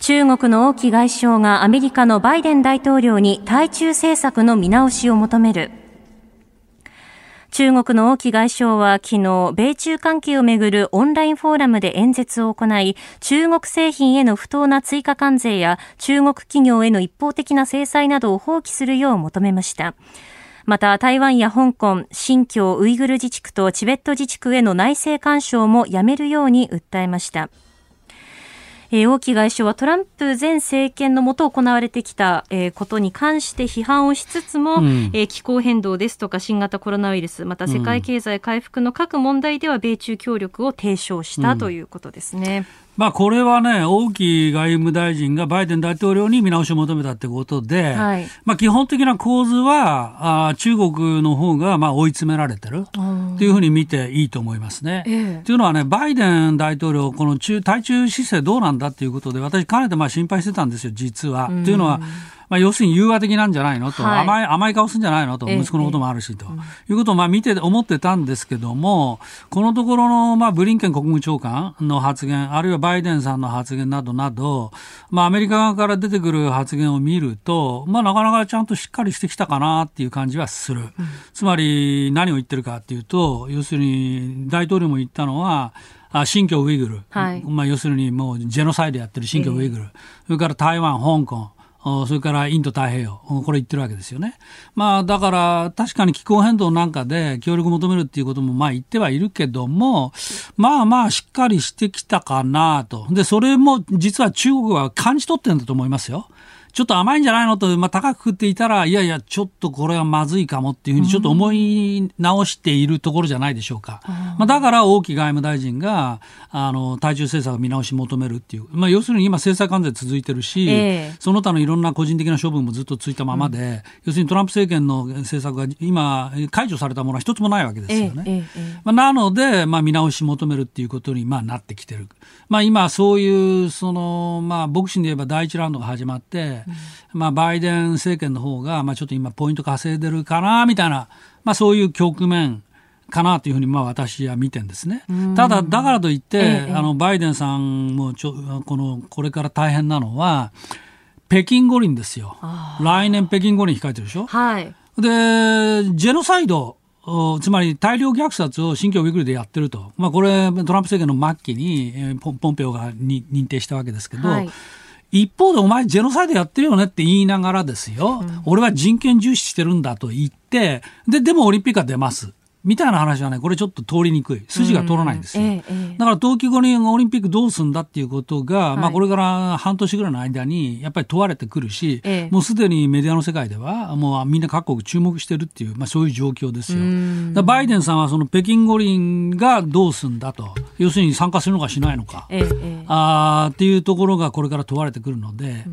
中国の王毅外相がアメリカのバイデン大統領に対中政策の見直しを求める。中国の王毅外相は昨日、米中関係をめぐるオンラインフォーラムで演説を行い、中国製品への不当な追加関税や中国企業への一方的な制裁などを放棄するよう求めました。また、台湾や香港、新疆ウイグル自治区とチベット自治区への内政干渉もやめるように訴えました。えー、王毅外相はトランプ前政権のもと行われてきた、えー、ことに関して批判をしつつも、うん、えー、気候変動ですとか新型コロナウイルス、また世界経済回復の各問題では米中協力を提唱したということですね。うんまあ、これはね、王毅外務大臣がバイデン大統領に見直しを求めたってことで、はい、まあ、基本的な構図は、あ中国の方がまが追い詰められてるっていうふうに見ていいと思いますね。と、ええいうのはね、バイデン大統領、この中対中姿勢どうなんだっていうことで、私、かねてまあ心配してたんですよ、実は。というのは、まあ、要するに融和的なんじゃないのと、はい、甘い甘い顔するんじゃないのと、息子のこともあるしと、えいうことをまあ見て思ってたんですけども、このところのまあブリンケン国務長官の発言、あるいはバイデンさんの発言などなど、まあ、アメリカ側から出てくる発言を見ると、まあ、なかなかちゃんとしっかりしてきたかなっていう感じはする。うん、つまり何を言ってるかっていうと、要するに大統領も言ったのは、あ新疆ウイグル、はい、まあ、要するにもうジェノサイドやってる新疆ウイグル、えー、それから台湾、香港、それからインド太平洋、これ言ってるわけですよね。まあだから確かに気候変動なんかで協力求めるっていうこともまあ言ってはいるけども、まあまあしっかりしてきたかなと。で、それも実は中国は感じ取ってるんだと思いますよ。ちょっと甘いんじゃないのと、まあ、高く食っていたら、いやいや、ちょっとこれはまずいかもっていうふうにちょっと思い直しているところじゃないでしょうか。まあ、だから王毅外務大臣が、あの、対中政策見直し求めるっていう。まあ、要するに今制裁関税続いてるし、えー、その他のいろんな個人的な処分もずっとついたままで、うん、要するにトランプ政権の政策が今、解除されたものは一つもないわけですよね。えーえー、まあ、なので、まあ、見直し求めるっていうことに、まあ、なってきてる。まあ、今、そういう、その、まあ、ボクシングで言えば第一ラウンドが始まって、うん、まあ、バイデン政権の方が、まあ、ちょっと今、ポイント稼いでるかな、みたいな、まあ、そういう局面。かなというふうにまあ私は見てんですね。ただ、だからといって、ええ、あのバイデンさんもちょこのこれから大変なのは、北京五輪ですよ。来年北京五輪控えてるでしょ？はい、で、ジェノサイド、つまり大量虐殺を新疆ウイグルでやってると、まあ、これ、トランプ政権の末期にポンペオが認定したわけですけど、はい、一方でお前、ジェノサイドやってるよねって言いながらですよ、うん、俺は人権重視してるんだと言って、ででもオリンピックは出ます。みたいな話はね、これちょっと通りにくい。筋が通らないんですよ。だから冬季五輪オリンピックどうすんだっていうことが、はい、まあこれから半年ぐらいの間にやっぱり問われてくるし、ええ、もうすでにメディアの世界ではもうみんな各国注目してるっていう、まあそういう状況ですよ。バイデンさんはその北京五輪がどうすんだと。要するに参加するのかしないのか。ええ、あっていうところがこれから問われてくるので、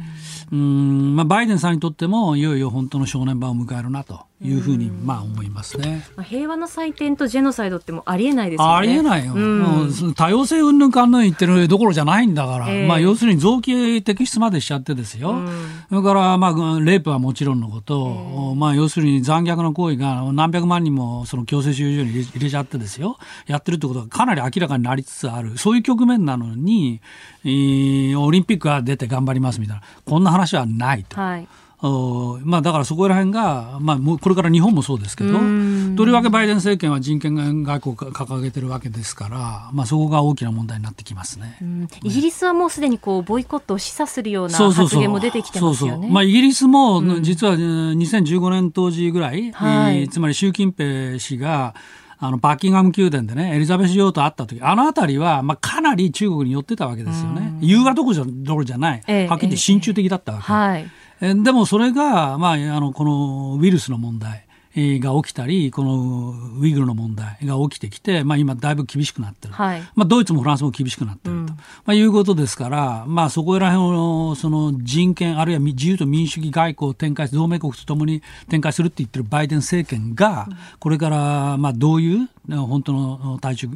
うん、まあバイデンさんにとってもいよいよ本当の正念場を迎えるなと。いうふうにまあ思いますね。まあ、平和の祭典とジェノサイドってもありえないですよね。ありえないよ。うん、多様性云々かんぬん言ってるどころじゃないんだから、えー、まあ要するに臓器摘出までしちゃってですよ。うん、それからまあレイプはもちろんのこと、えー、まあ要するに残虐な行為が何百万人もその強制収容所に入れちゃってですよ。やってるってことがかなり明らかになりつつある。そういう局面なのに、えー、オリンピックは出て頑張りますみたいな。こんな話はないと。はい。まあ、だからそこら辺が、まあ、これから日本もそうですけど、とりわけバイデン政権は人権外交を掲げてるわけですから、まあ、そこが大きな問題になってきますね。イギリスはもうすでにこうボイコットを示唆するような発言も出てきてますよね。まあ、イギリスも実は2015年当時ぐらい、はい、つまり習近平氏が、あの、バッキンガム宮殿でね、エリザベス女王と会った時、あのあたりは、まあ、かなり中国に寄ってたわけですよね。優雅どころどころじゃない、ええ、はっきり言って親中的だったわけ。えはい。でもそれが、まあ、あのこのウイルスの問題が起きたり、このウイグルの問題が起きてきて、まあ、今、だいぶ厳しくなってる、はい、まあ、ドイツもフランスも厳しくなってると、うん、まあ、いうことですから、まあ、そこら辺のその人権、あるいは自由と民主主義外交を展開同盟国とともに展開するって言ってるバイデン政権が、これからまあどういう本当の対中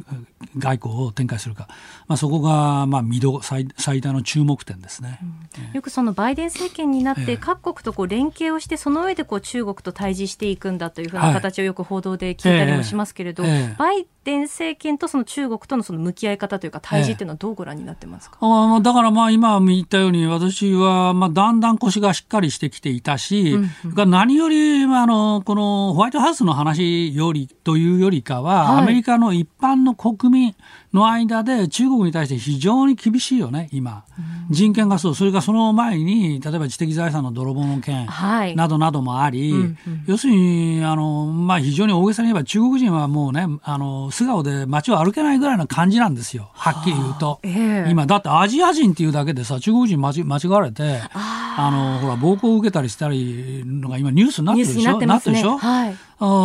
外交を展開するか、まあ、そこがまあ見ど最最大の注目点ですね、うん、よくそのバイデン政権になって、各国とこう連携をして、その上でこう中国と対峙していくんだというふうな形をよく報道で聞いたりもしますけれど、はいえーえ。ー、バイデン政権とその中国とのその向き合い方というか、対峙っていうのはどうご覧になってますか、えー、あだからまあ今言ったように、私はまあだんだん腰がしっかりしてきていたし、うんうん、何よりあのこのホワイトハウスの話よりというよりかは、はい、アメリカの一般の国民の間で中国に対して非常に厳しいよね、今。人権がそう、それからその前に、例えば知的財産の泥棒の件などなどもあり、はいうんうん、要するに、あの、まあ、非常に大げさに言えば中国人はもうね、あの、素顔で街を歩けないぐらいな感じなんですよ、はっきり言うと。えー、今、だってアジア人っていうだけでさ、中国人間違われて、あの、ほら、暴行を受けたりしたりのが今ニュースになってるでしょ？なってるでしょ？はい。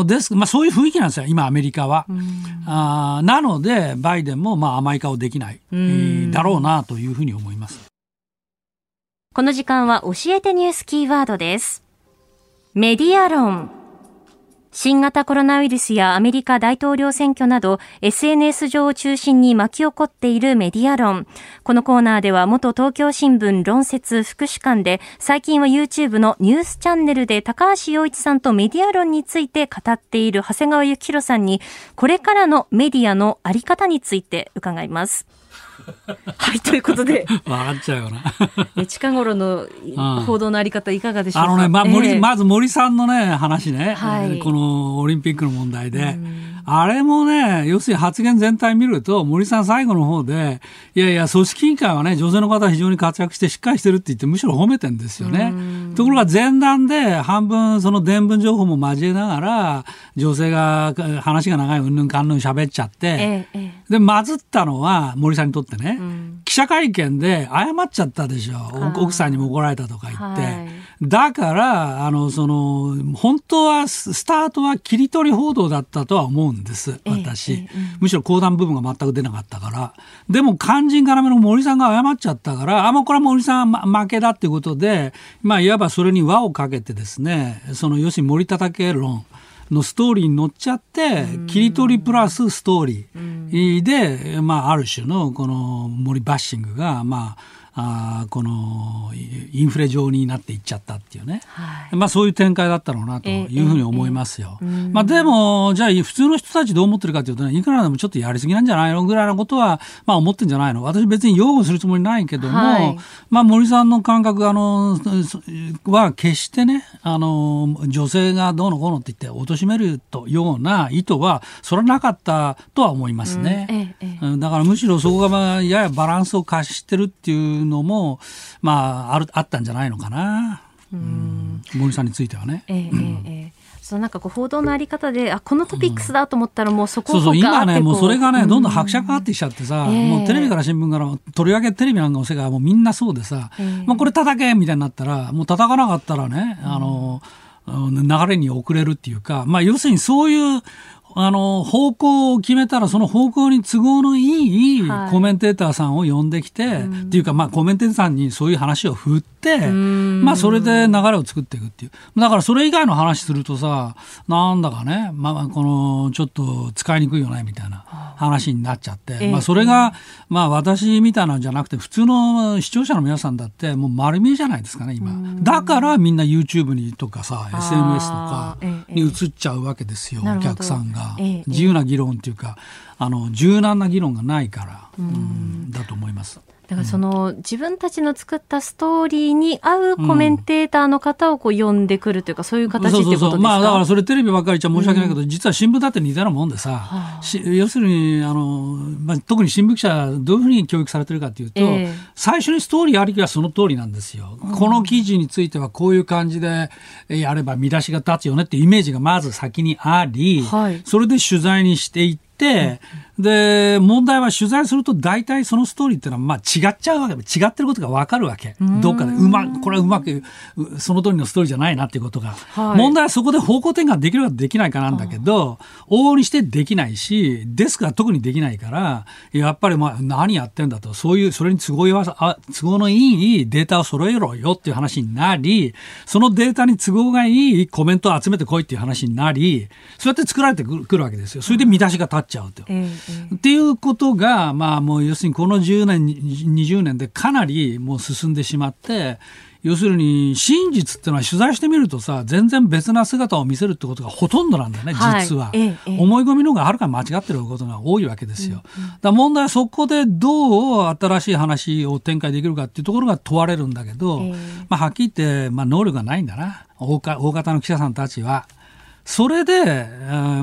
です、まあ、そういう雰囲気なんですよ、今、アメリカは。あなので、バイデンもまあ甘い顔できない、だろうなというふうに思います。この時間は教えてニュースキーワードです。メディア論。新型コロナウイルスやアメリカ大統領選挙など SNS 上を中心に巻き起こっているメディア論。このコーナーでは元東京新聞論説副主幹で最近は YouTube のニュースチャンネルで高橋洋一さんとメディア論について語っている長谷川幸宏さんにこれからのメディアのあり方について伺います。はい、ということで。笑っちゃうよな。近頃の報道のあり方いかがでしょうか？あのね、まあ、森、えー、まず森さんのね、話ね、はい、このオリンピックの問題で。あれもね、要するに発言全体見ると、森さん最後の方で、いやいや、組織委員会はね、女性の方非常に活躍してしっかりしてるって言って、むしろ褒めてんですよね。ところが前段で半分その伝聞情報も交えながら、女性が話が長いうんぬんかんぬん喋っちゃって、ええ、で、まずったのは森さんにとってね、うん、記者会見で謝っちゃったでしょ。奥さんにも怒られたとか言って。はい、だから、あの、その、本当は、スタートは切り取り報道だったとは思うんです、私。えええ、むしろ講談部分が全く出なかったから。でも、肝心絡めの森さんが謝っちゃったから、あ、もうこれは森さん負けだっていうことで、まあ、いわばそれに輪をかけてですね、その、要するに森叩け論。のストーリーに乗っちゃって、切り取りプラスストーリーで、まあ、ある種のこの森バッシングが、まあ、あこのインフレ状になっていっちゃったっていうね、はい、まあ、そういう展開だったろうなというふうに思いますよ。えーえー、まあ、でも、じゃあ普通の人たちどう思ってるかというとね、いくらでもちょっとやりすぎなんじゃないのぐらいのことは、まあ、思ってんじゃないの。私別に擁護するつもりないけども、はい、まあ、森さんの感覚あのは決してねあの女性がどうのこうのって言って貶めるとような意図はそれはなかったとは思いますね。うん。えー、だからむしろそこがまあややバランスを貸してるっていううのも、まあ、あるあったんじゃないのかな。うん、森さんについてはね。えー、えー、えーそのなんかこう報道のあり方で、あ、このトピックスだと思ったらもうそこそうそう、今ね、もうそれがね、どんどん拍車かかってきちゃってさ、うん、もうテレビから新聞から、とりわけテレビなんかの世界はもうみんなそうでさ、えー、まあこれ叩けみたいになったら、もう叩かなかったらね、あの、流れに遅れるっていうか、まあ要するにそういうあの、方向を決めたら、その方向に都合のいいコメンテーターさんを呼んできて、はい、っていうか、まあ、コメンテーターさんにそういう話を振って、まあ、それで流れを作っていくっていう。だから、それ以外の話するとさ、なんだかね、まあ、この、ちょっと使いにくいよね、みたいな話になっちゃって、まあ、それが、まあ、私みたいなんじゃなくて、普通の視聴者の皆さんだって、もう丸見えじゃないですかね、今。だから、みんな YouTube にとかさ、SNS とかに移っちゃうわけですよ、お客さんが。が、自由な議論っていうかあの柔軟な議論がないから、うん、だと思います。だからその、自分たちの作ったストーリーに合うコメンテーターの方をこう呼んでくるというか、そういう形ってことですか？まあだからそれテレビばっかりじゃ申し訳ないけど、実は新聞だって似たようなもんでさ、はあ、要するにあの、まあ、特に新聞記者どういうふうに教育されてるかというと、えー、最初にストーリーありきはその通りなんですよ、うん、この記事についてはこういう感じでやれば見出しが立つよねっていうイメージがまず先にあり、はい、それで取材にしていって、で、問題は取材すると大体そのストーリーっていうのはまあ違っちゃうわけ、違ってることがわかるわけ。どっかで、うま、これはうまく、その通りのストーリーじゃないなっていうことが。はい、問題はそこで方向転換できるかできないかなんだけど、往々にしてできないし、デスクは特にできないから、やっぱりまあ何やってんだと、そういう、それに都合よあ都合のいいデータを揃えろよっていう話になり、そのデータに都合がいいコメントを集めてこいっていう話になり、そうやって作られてくるわけですよ。それで見出しが立っちゃうと。えーっていうことが、まあもう要するにこの10年、20年でかなりもう進んでしまって、要するに真実っていうのは取材してみるとさ全然別な姿を見せるってことがほとんどなんだよね、実は、ええ、思い込みの方がはるかに間違ってることが多いわけですよ、うんうん、だ問題はそこでどう新しい話を展開できるかっていうところが問われるんだけど、え、まあ、はっきり言って、まあ、能力がないんだな。大方の記者さんたちは。それで、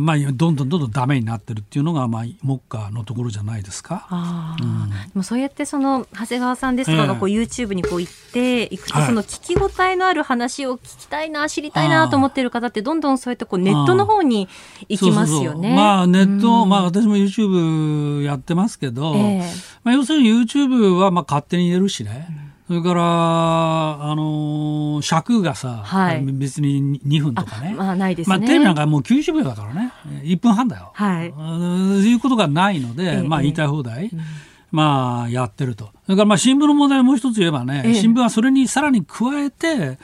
まあ、どんどんどんどんダメになってるっていうのが、まあ、目下のところじゃないですか。あうん、でもそうやってその長谷川さんですとかがこう YouTube にこう行っていくと、その聞き応えのある話を聞きたいな知りたいなと思ってる方ってどんどんそうやってこうネットの方に行きますよね。まあネット、うん、まあ私も YouTube やってますけど、えー、まあ、要するに YouTube はまあ勝手に入れるしね。うんそれから、あのー、尺がさ、はい、別に2分とかね。まあ、ないですね。まあ、テレビなんかもう90秒だからね。1分半だよ。はい。いうことがないので、えまあ、言いたい放題。まあ、やってると。それから、まあ、新聞の問題をもう一つ言えばね、え新聞はそれにさらに加えて、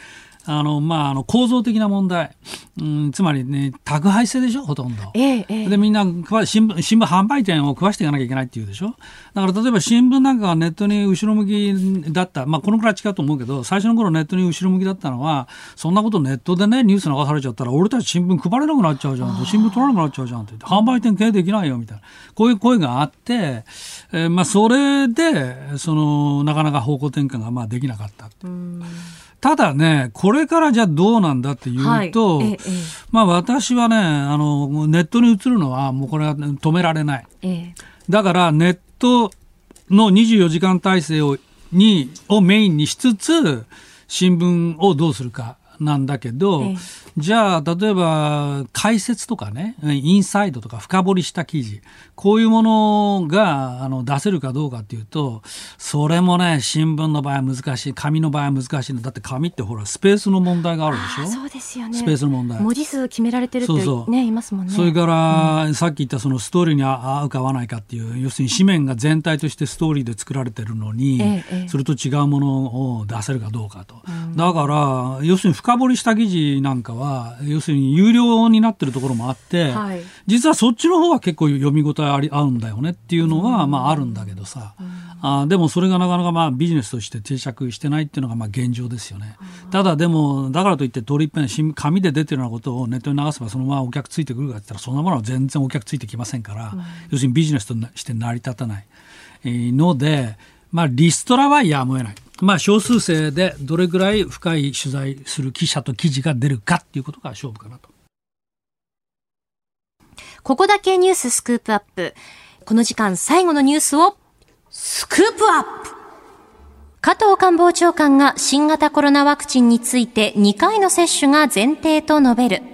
あの、まあ、あの、構造的な問題。うん、つまりね、宅配制でしょ、ほとんど。ええ、で、みんな、新聞、新聞販売店を食わしていかなきゃいけないっていうでしょ？だから、例えば新聞なんかがネットに後ろ向きだった。まあ、このくらい違うと思うけど、最初の頃ネットに後ろ向きだったのは、そんなことネットでね、ニュース流されちゃったら、俺たち新聞配れなくなっちゃうじゃん。新聞取らなくなっちゃうじゃんって。販売店経営できないよ、みたいな。こういう声があって、えー、まあ、それで、その、なかなか方向転換が、まあ、できなかった。ただね、これからじゃあどうなんだっていうと、はいええ、まあ私はね、あの、ネットに移るのはもうこれは止められない。え、だからネットの24時間体制をにをメインにしつつ、新聞をどうするか。なんだけど、ええ、じゃあ、例えば解説とかね、インサイドとか深掘りした記事、こういうものがあの出せるかどうかっていうと、それもね、新聞の場合は難しい、紙の場合は難しいだって紙ってほら、スペースの問題があるでしょ？そうですよね。スペースの問題。文字数決められてるって、ね、そうそういますもんね。それから、うん、さっき言ったそのストーリーに合うか合わないかっていう、要するに紙面が全体としてストーリーで作られてるのに、ええ、それと違うものを出せるかどうかと。うん、だから、要するに深掘りした記事なんかは、要するに有料になってるところもあって、はい、実はそっちの方は結構読み応えあり合うんだよねっていうのは、まああるんだけどさ、あでもそれがなかなかまあビジネスとして定着してないっていうのがまあ現状ですよね。ただでも、だからといって通り一遍紙で出てるようなことをネットに流せばそのままお客ついてくるかって言ったらそんなものは全然お客ついてきませんから、要するにビジネスとして成り立たない、ので、まあリストラはやむを得ない。まあ、少数生でどれぐらい深い取材する記者と記事が出るかっていうことが勝負かなと。ここだけニューススクープアップ。この時間最後のニュースをスクープアップ加藤官房長官が新型コロナワクチンについて2回の接種が前提と述べる。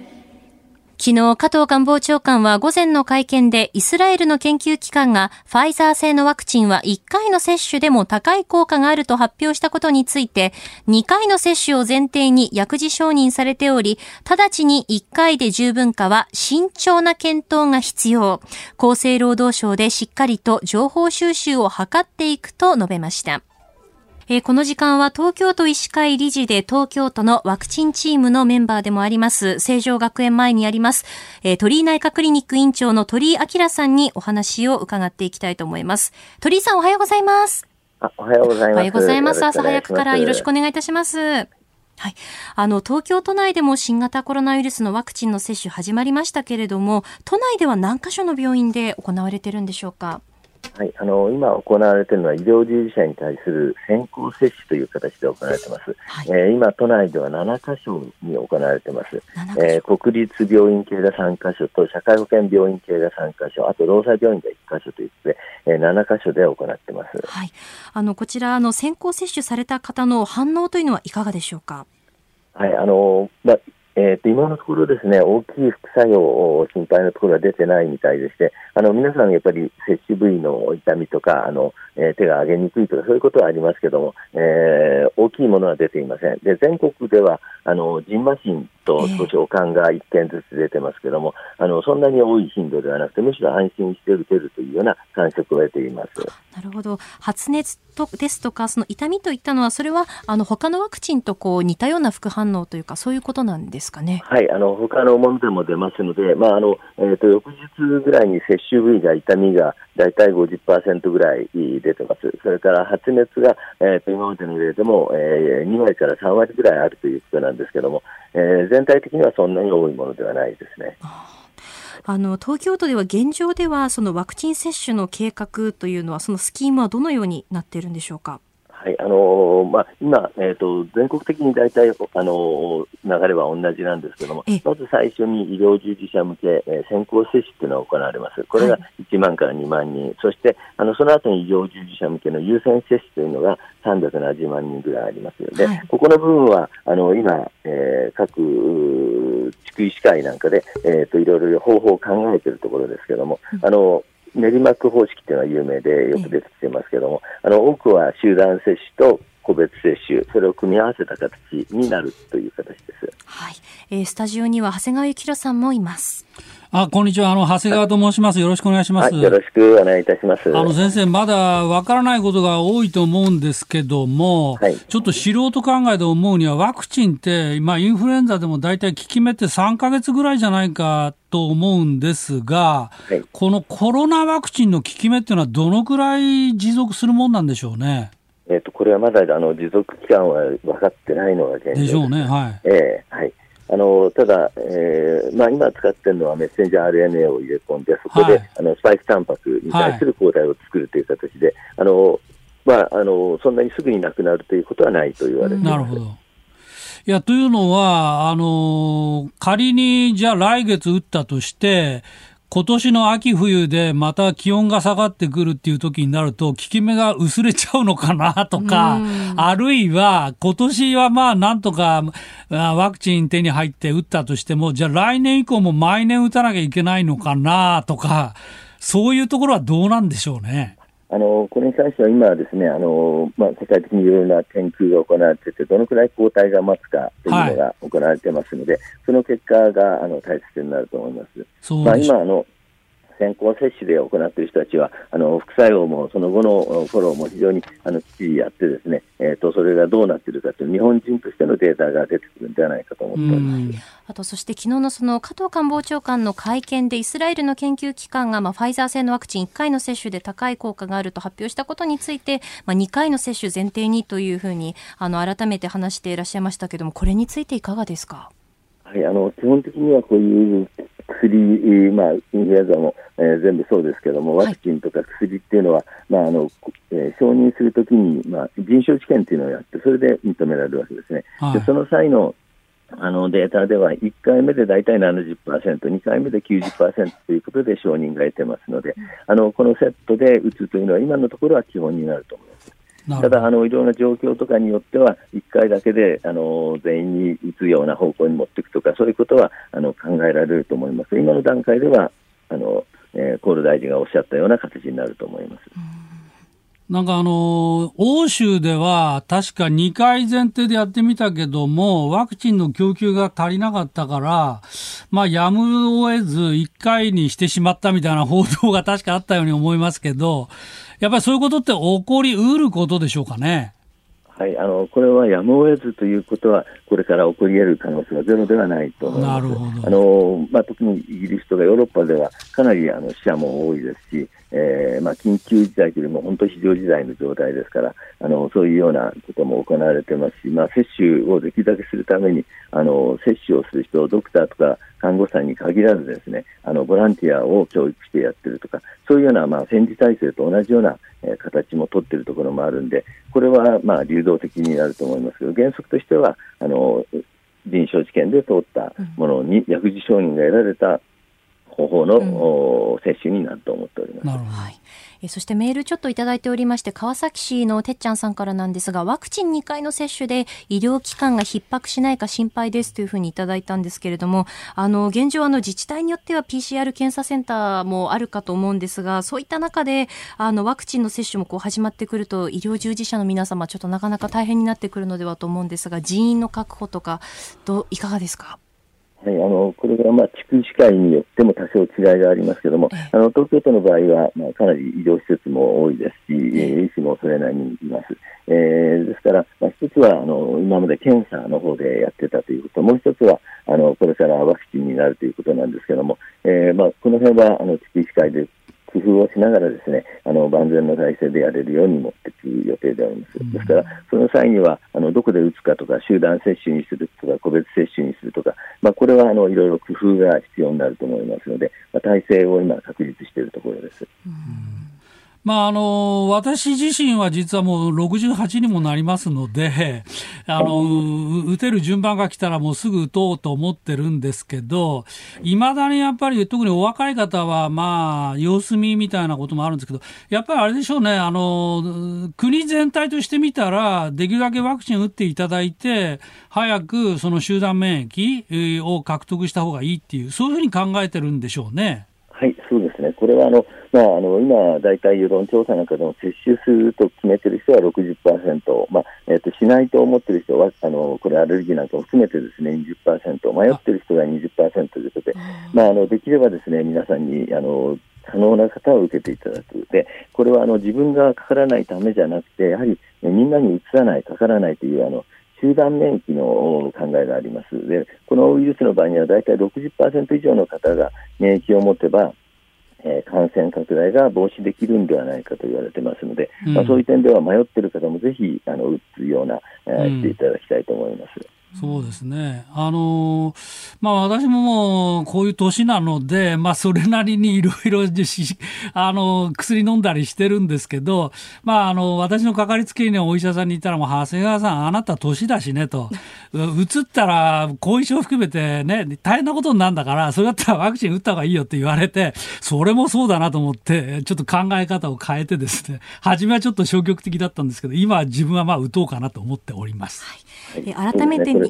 昨日、加藤官房長官は午前の会見でイスラエルの研究機関がファイザー製のワクチンは1回の接種でも高い効果があると発表したことについて、2回の接種を前提に薬事承認されており、直ちに1回で十分かは慎重な検討が必要。厚生労働省でしっかりと情報収集を図っていくと述べました。えー、この時間は東京都医師会理事で東京都のワクチンチームのメンバーでもあります、成城学園前にあります、えー、鳥居内科クリニック院長の鳥居明さんにお話を伺っていきたいと思います。鳥居さんおはようございます。あおはようございます。おはようございます。朝早くからよろしくお願いいたします。はい。あの、東京都内でも新型コロナウイルスのワクチンの接種始まりましたけれども、都内では何箇所の病院で行われてるんでしょうか？はい、あの今行われているのは医療従事者に対する先行接種という形で行われています、はい、えー、今、都内では7箇所に行われています、えー、国立病院系が3箇所と社会保険病院系が3箇所、あと労災病院が1箇所ということで、えー、7箇所で行っています、はい、あのこちらの先行接種された方の反応というのはいかがでしょうか？はいあのまえーと、今のところですね大きい副作用、心配なところは出てないみたいでして、あの皆さん、やっぱり接種部位の痛みとかあの、えー、手が上げにくいとかそういうことはありますけども、えー、大きいものは出ていません。で全国ではあのジンマシンと少しおかんが1件ずつ出てますけども、あのそんなに多い頻度ではなくて、むしろ安心して打てるというような感触を得ています。なるほど、発熱とですとか、その痛みといったのは、それはあの他のワクチンとこう似たような副反応というか、そういうことなんですかね。はい、あの他のものでも出ますので、まああのえーと、翌日ぐらいに接種部位が痛みが大体50%ぐらい出てます、それから発熱が、えーと、今までの例でも、えー、2割から3割ぐらいあるということなんですけども、えー、全体的にはそんなに多いものではないですね。あの東京都では現状ではそのワクチン接種の計画というのはそのスキームはどのようになっているんでしょうか？はいあのー、まあ、今、えーと、全国的に大体、あのー、流れは同じなんですけども、まず最初に医療従事者向け、えー、先行接種というのが行われます、これが1万から2万人、はい、そしてあのその後に医療従事者向けの優先接種というのが370万人ぐらいありますので、はい、ここの部分はあの今、えー、各地区医師会なんかで、えーと、いろいろ方法を考えているところですけども、うん、あの練馬区方式っていうのは有名でよく出てきてますけども、あの多くは集団接種と個別接種、それを組み合わせた形になるという形です。はい、えー、スタジオには長谷川幸宏さんもいます。あ、こんにちは。あの、長谷川と申します。よろしくお願いします。はい、よろしくお願いいたします。あの、先生、まだわからないことが多いと思うんですけども、はい、ちょっと素人考えで思うには、ワクチンって、まあ、インフルエンザでも大体効き目って3か月ぐらいじゃないかと思うんですが、はい、このコロナワクチンの効き目っていうのは、どのくらい持続するもんなんでしょうね？えっ、と、これはまだあの持続期間は分かってないのが現状でしょうね、はい。えー、はい。あのただ、えーまあ、今使っているのはメッセンジャー RNA を入れ込んで、そこで、はい、あのスパイクタンパクに対する抗体を作るという形で、はい、あのまあ、あのそんなにすぐになくなるということはないと言われています。なるほど。いや、というのは、あの仮にじゃあ来月打ったとして、今年の秋冬でまた気温が下がってくるっていう時になると、効き目が薄れちゃうのかな とか、あるいは今年はまあなんとかワクチン手に入って打ったとしても、じゃあ来年以降も毎年打たなきゃいけないのかなとか、そういうところはどうなんでしょうね。あのこれに関しては今ですね、あのまあ、世界的にいろいろな研究が行われていて、どのくらい抗体が待つかというのが行われていますので、はい、その結果があの大切になると思います。まあ、今あの先行接種で行っている人たちは、あの副作用もその後のフォローも非常にあのきっちりやって、ですね、えーと、それがどうなっているかという日本人としてのデータが出てくるんではないかと思っておりますあと、そして昨日のその加藤官房長官の会見で、イスラエルの研究機関が、まあ、ファイザー製のワクチン1回の接種で高い効果があると発表したことについて、まあ、2回の接種前提にというふうにあの改めて話していらっしゃいましたけども、これについていかがですか？はい、あの基本的にはこういう薬、まあ、インフルエンザも、えー、全部そうですけども、ワクチンとか薬っていうのは、はい、まああのえー、承認するときに、まあ、臨床試験っていうのをやって、それで認められるわけですね。はい、でその際のあのデータでは1回目で大体70%、2回目で90%ということで承認が得てますので、あのこのセットで打つというのは今のところは基本になると思います。ただあの、いろんな状況とかによっては、1回だけであの全員に打つような方向に持っていくとか、そういうことはあの考えられると思います。今の段階ではあの、えー、河野大臣がおっしゃったような形になると思います。なんかあの、欧州では確か2回前提でやってみたけども、ワクチンの供給が足りなかったから、まあやむを得ず1回にしてしまったみたいな報道が確かあったように思いますけど、やっぱりそういうことって起こりうることでしょうかね？はい、あのこれはやむを得ずということは、これから起こり得る可能性はゼロではないと思います。あのまあ、特にイギリスとかヨーロッパではかなりあの死者も多いですし、えーまあ、緊急事態というよりも本当に非常事態の状態ですからあのそういうようなことも行われてますし、まあ、接種をできるだけするためにあの接種をする人ドクターとか看護師さんに限らずですねあのボランティアを教育してやってるとかそういうような、まあ、戦時体制と同じような、えー、形も取っているところもあるんでこれは、まあ、流動的になると思いますけど原則としてはあの臨床試験で通ったものに薬事承認が得られた方法の、うん、接種になると思っております。はい。えそしてメールちょっといただいておりまして、川崎市のてっちゃんさんからなんですが、ワクチン2回の接種で医療機関が逼迫しないか心配ですというふうにいただいたんですけれども、あの、現状あの自治体によっては PCR 検査センターもあるかと思うんですが、そういった中で、あの、ワクチンの接種もこう始まってくると、医療従事者の皆様、ちょっとなかなか大変になってくるのではと思うんですが、人員の確保とか、どう、いかがですか？はい、あのこれがまあ地区医師会によっても多少違いがありますけれども、あの東京都の場合は、まあ、かなり医療施設も多いですし、医師もそれなりにいます。えー、ですから、まあ、一つはあの今まで検査の方でやってたということ、もう一つはあのこれからワクチンになるということなんですけれども、えーまあ、この辺はあの地区医師会で工夫をしながらですね、あの万全の体制でやれるように持っていく予定であります。ですから、その際には、あのどこで打つかとか、集団接種にするとか、個別接種にするとか、まあ、これはあのいろいろ工夫が必要になると思いますので、まあ、体制を今、確立しているところです。まあ、あの、私自身は実はもう68にもなりますので、あの、打てる順番が来たらもうすぐ打とうと思ってるんですけど、いまだにやっぱり特にお若い方は、まあ、様子見みたいなこともあるんですけど、やっぱりあれでしょうね、あの、国全体として見たら、できるだけワクチン打っていただいて、早くその集団免疫を獲得した方がいいっていう、そういうふうに考えてるんでしょうね。はい、そうですね。これはあの、まあ、あの今、大体世論調査なんかでも接種すると決めてる人は60%、まあえーと、しないと思ってる人はあのこれ、アレルギーなんかも含めてですね20%、迷ってる人が20%ということで、まあ、あのできればですね皆さんにあの可能な方を受けていただく、でこれはあの自分がかからないためじゃなくて、やはり、みんなにうつらない、かからないというあの集団免疫の考えがあります。でこのウイルスの場合には大体60%以上の方が免疫を持てばえー、感染拡大が防止できるんではないかと言われてますので、うん、まあ、そういう点では迷っている方もぜひあの打つような、えー、していただきたいと思います。そうですね。あのまあ私ももうこういう年なので、まあそれなりにいろいろ あの、薬飲んだりしてるんですけど、まああの、私のかかりつけ医のお医者さんに言ったらもう長谷川さん、あなた年だしねと。うつったら後遺症含めてね、大変なことになるんだから、それだったらワクチン打った方がいいよって言われて、それもそうだなと思って、ちょっと考え方を変えてですね、初めはちょっと消極的だったんですけど、今は自分はまあ打とうかなと思っております。はい、改めて、うん、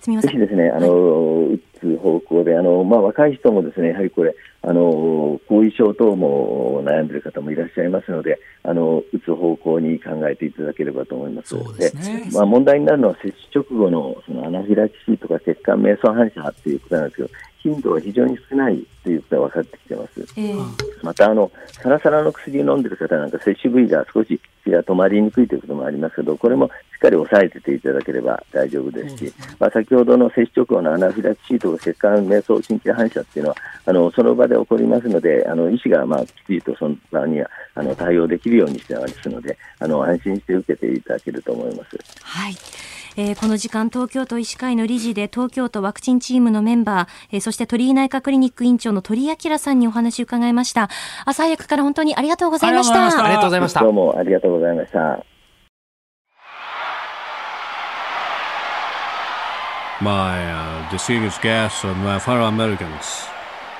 すみません。ですね、あの、打つ方向で、あの、まあ、若い人もですね、やはりこれ、あの、後遺症等も悩んでいる方もいらっしゃいますので、あの、打つ方向に考えていただければと思います。そうですね。まあ、問題になるのは、接種直後の、そのアナフィラキシーとか血管瞑想反射っていうことなんですけど、頻度が非常に少ないということが分かってきてます。えー、またあの、サラサラの薬を飲んでいる方なんか、接種部位が少し血が止まりにくいということもありますけど、これもしっかり抑えてていただければ大丈夫ですし、まあ、先ほどの接種直後のアナフィラキシーとか血管瞑想神経反射っていうのは、あのその場で起こりますので、あの医師がまあきちりとその場にはあの対応できるようにしてますので、あの安心して受けていただけると思います。はいえー、この時間東京都医師会の理事で東京都ワクチンチームのメンバー、えー、そして鳥居内科クリニック院長の鳥居明さんにお話を伺いました。朝早くから本当にありがとうございました。ありがとうございました。どうもありがとうございました。My uh, distinguished guests and my fellow Americans.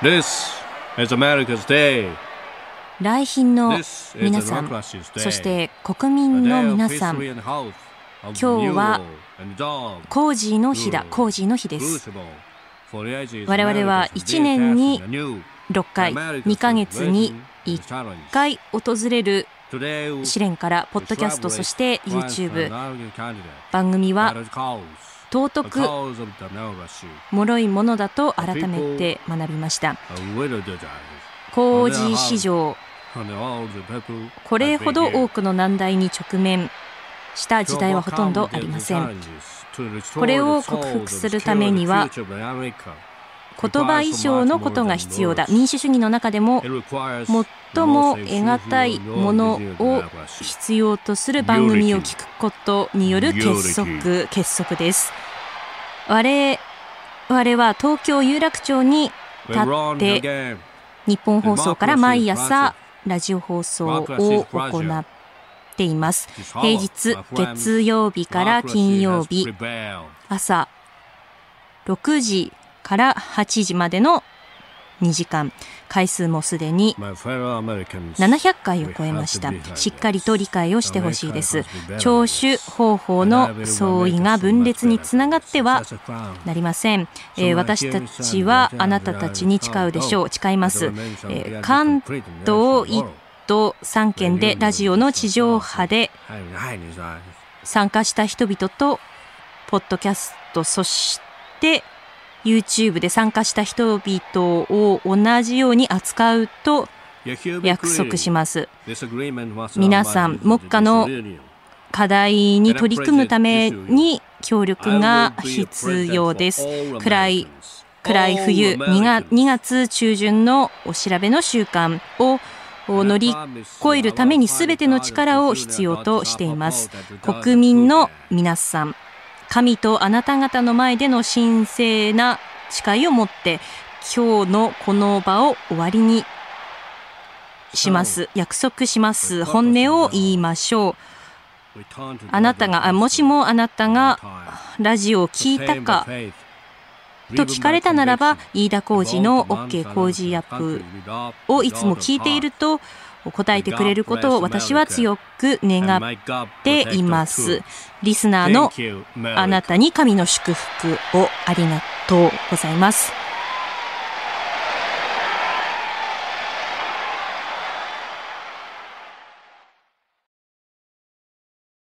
This is America's Day. 来賓の皆さん、そして国民の皆さん、今日はコージーの日だ、コージーの日です。我々は1年に6回、2ヶ月に1回訪れる試練からポッドキャストそして YouTube 番組は尊く脆いものだと改めて学びました。工事市場これほど多くの難題に直面した時代はほとんどありません。これを克服するためには言葉以上のことが必要だ。民主主義の中でも最も得難いものを必要とする番組を聞くことによる結束結束です。我々は東京有楽町に立って日本放送から毎朝ラジオ放送を行っています。平日、月曜日から金曜日、朝6時から8時までの2時間。回数もすでに700回を超えました。しっかりと理解をしてほしいです。聴取方法の相違が分裂につながってはなりません、えー、私たちはあなたたちに誓うでしょう。誓います、えー、関東一都3県でラジオの地上波で参加した人々とポッドキャストそして YouTube で参加した人々を同じように扱うと約束します。皆さん、目下の課題に取り組むために協力が必要です。暗い暗い冬2月 ,2 月中旬のお調べの習慣を乗り越えるために全ての力を必要としています。国民の皆さん、神とあなた方の前での神聖な誓いを持って今日のこの場を終わりにします。約束します。本音を言いましょう。あなたが、もしもあなたがラジオを聞いたかと聞かれたならば、飯田浩二の OK 工事アップをいつも聞いていると答えてくれることを私は強く願っています。リスナーのあなたに神の祝福をありがとうございます。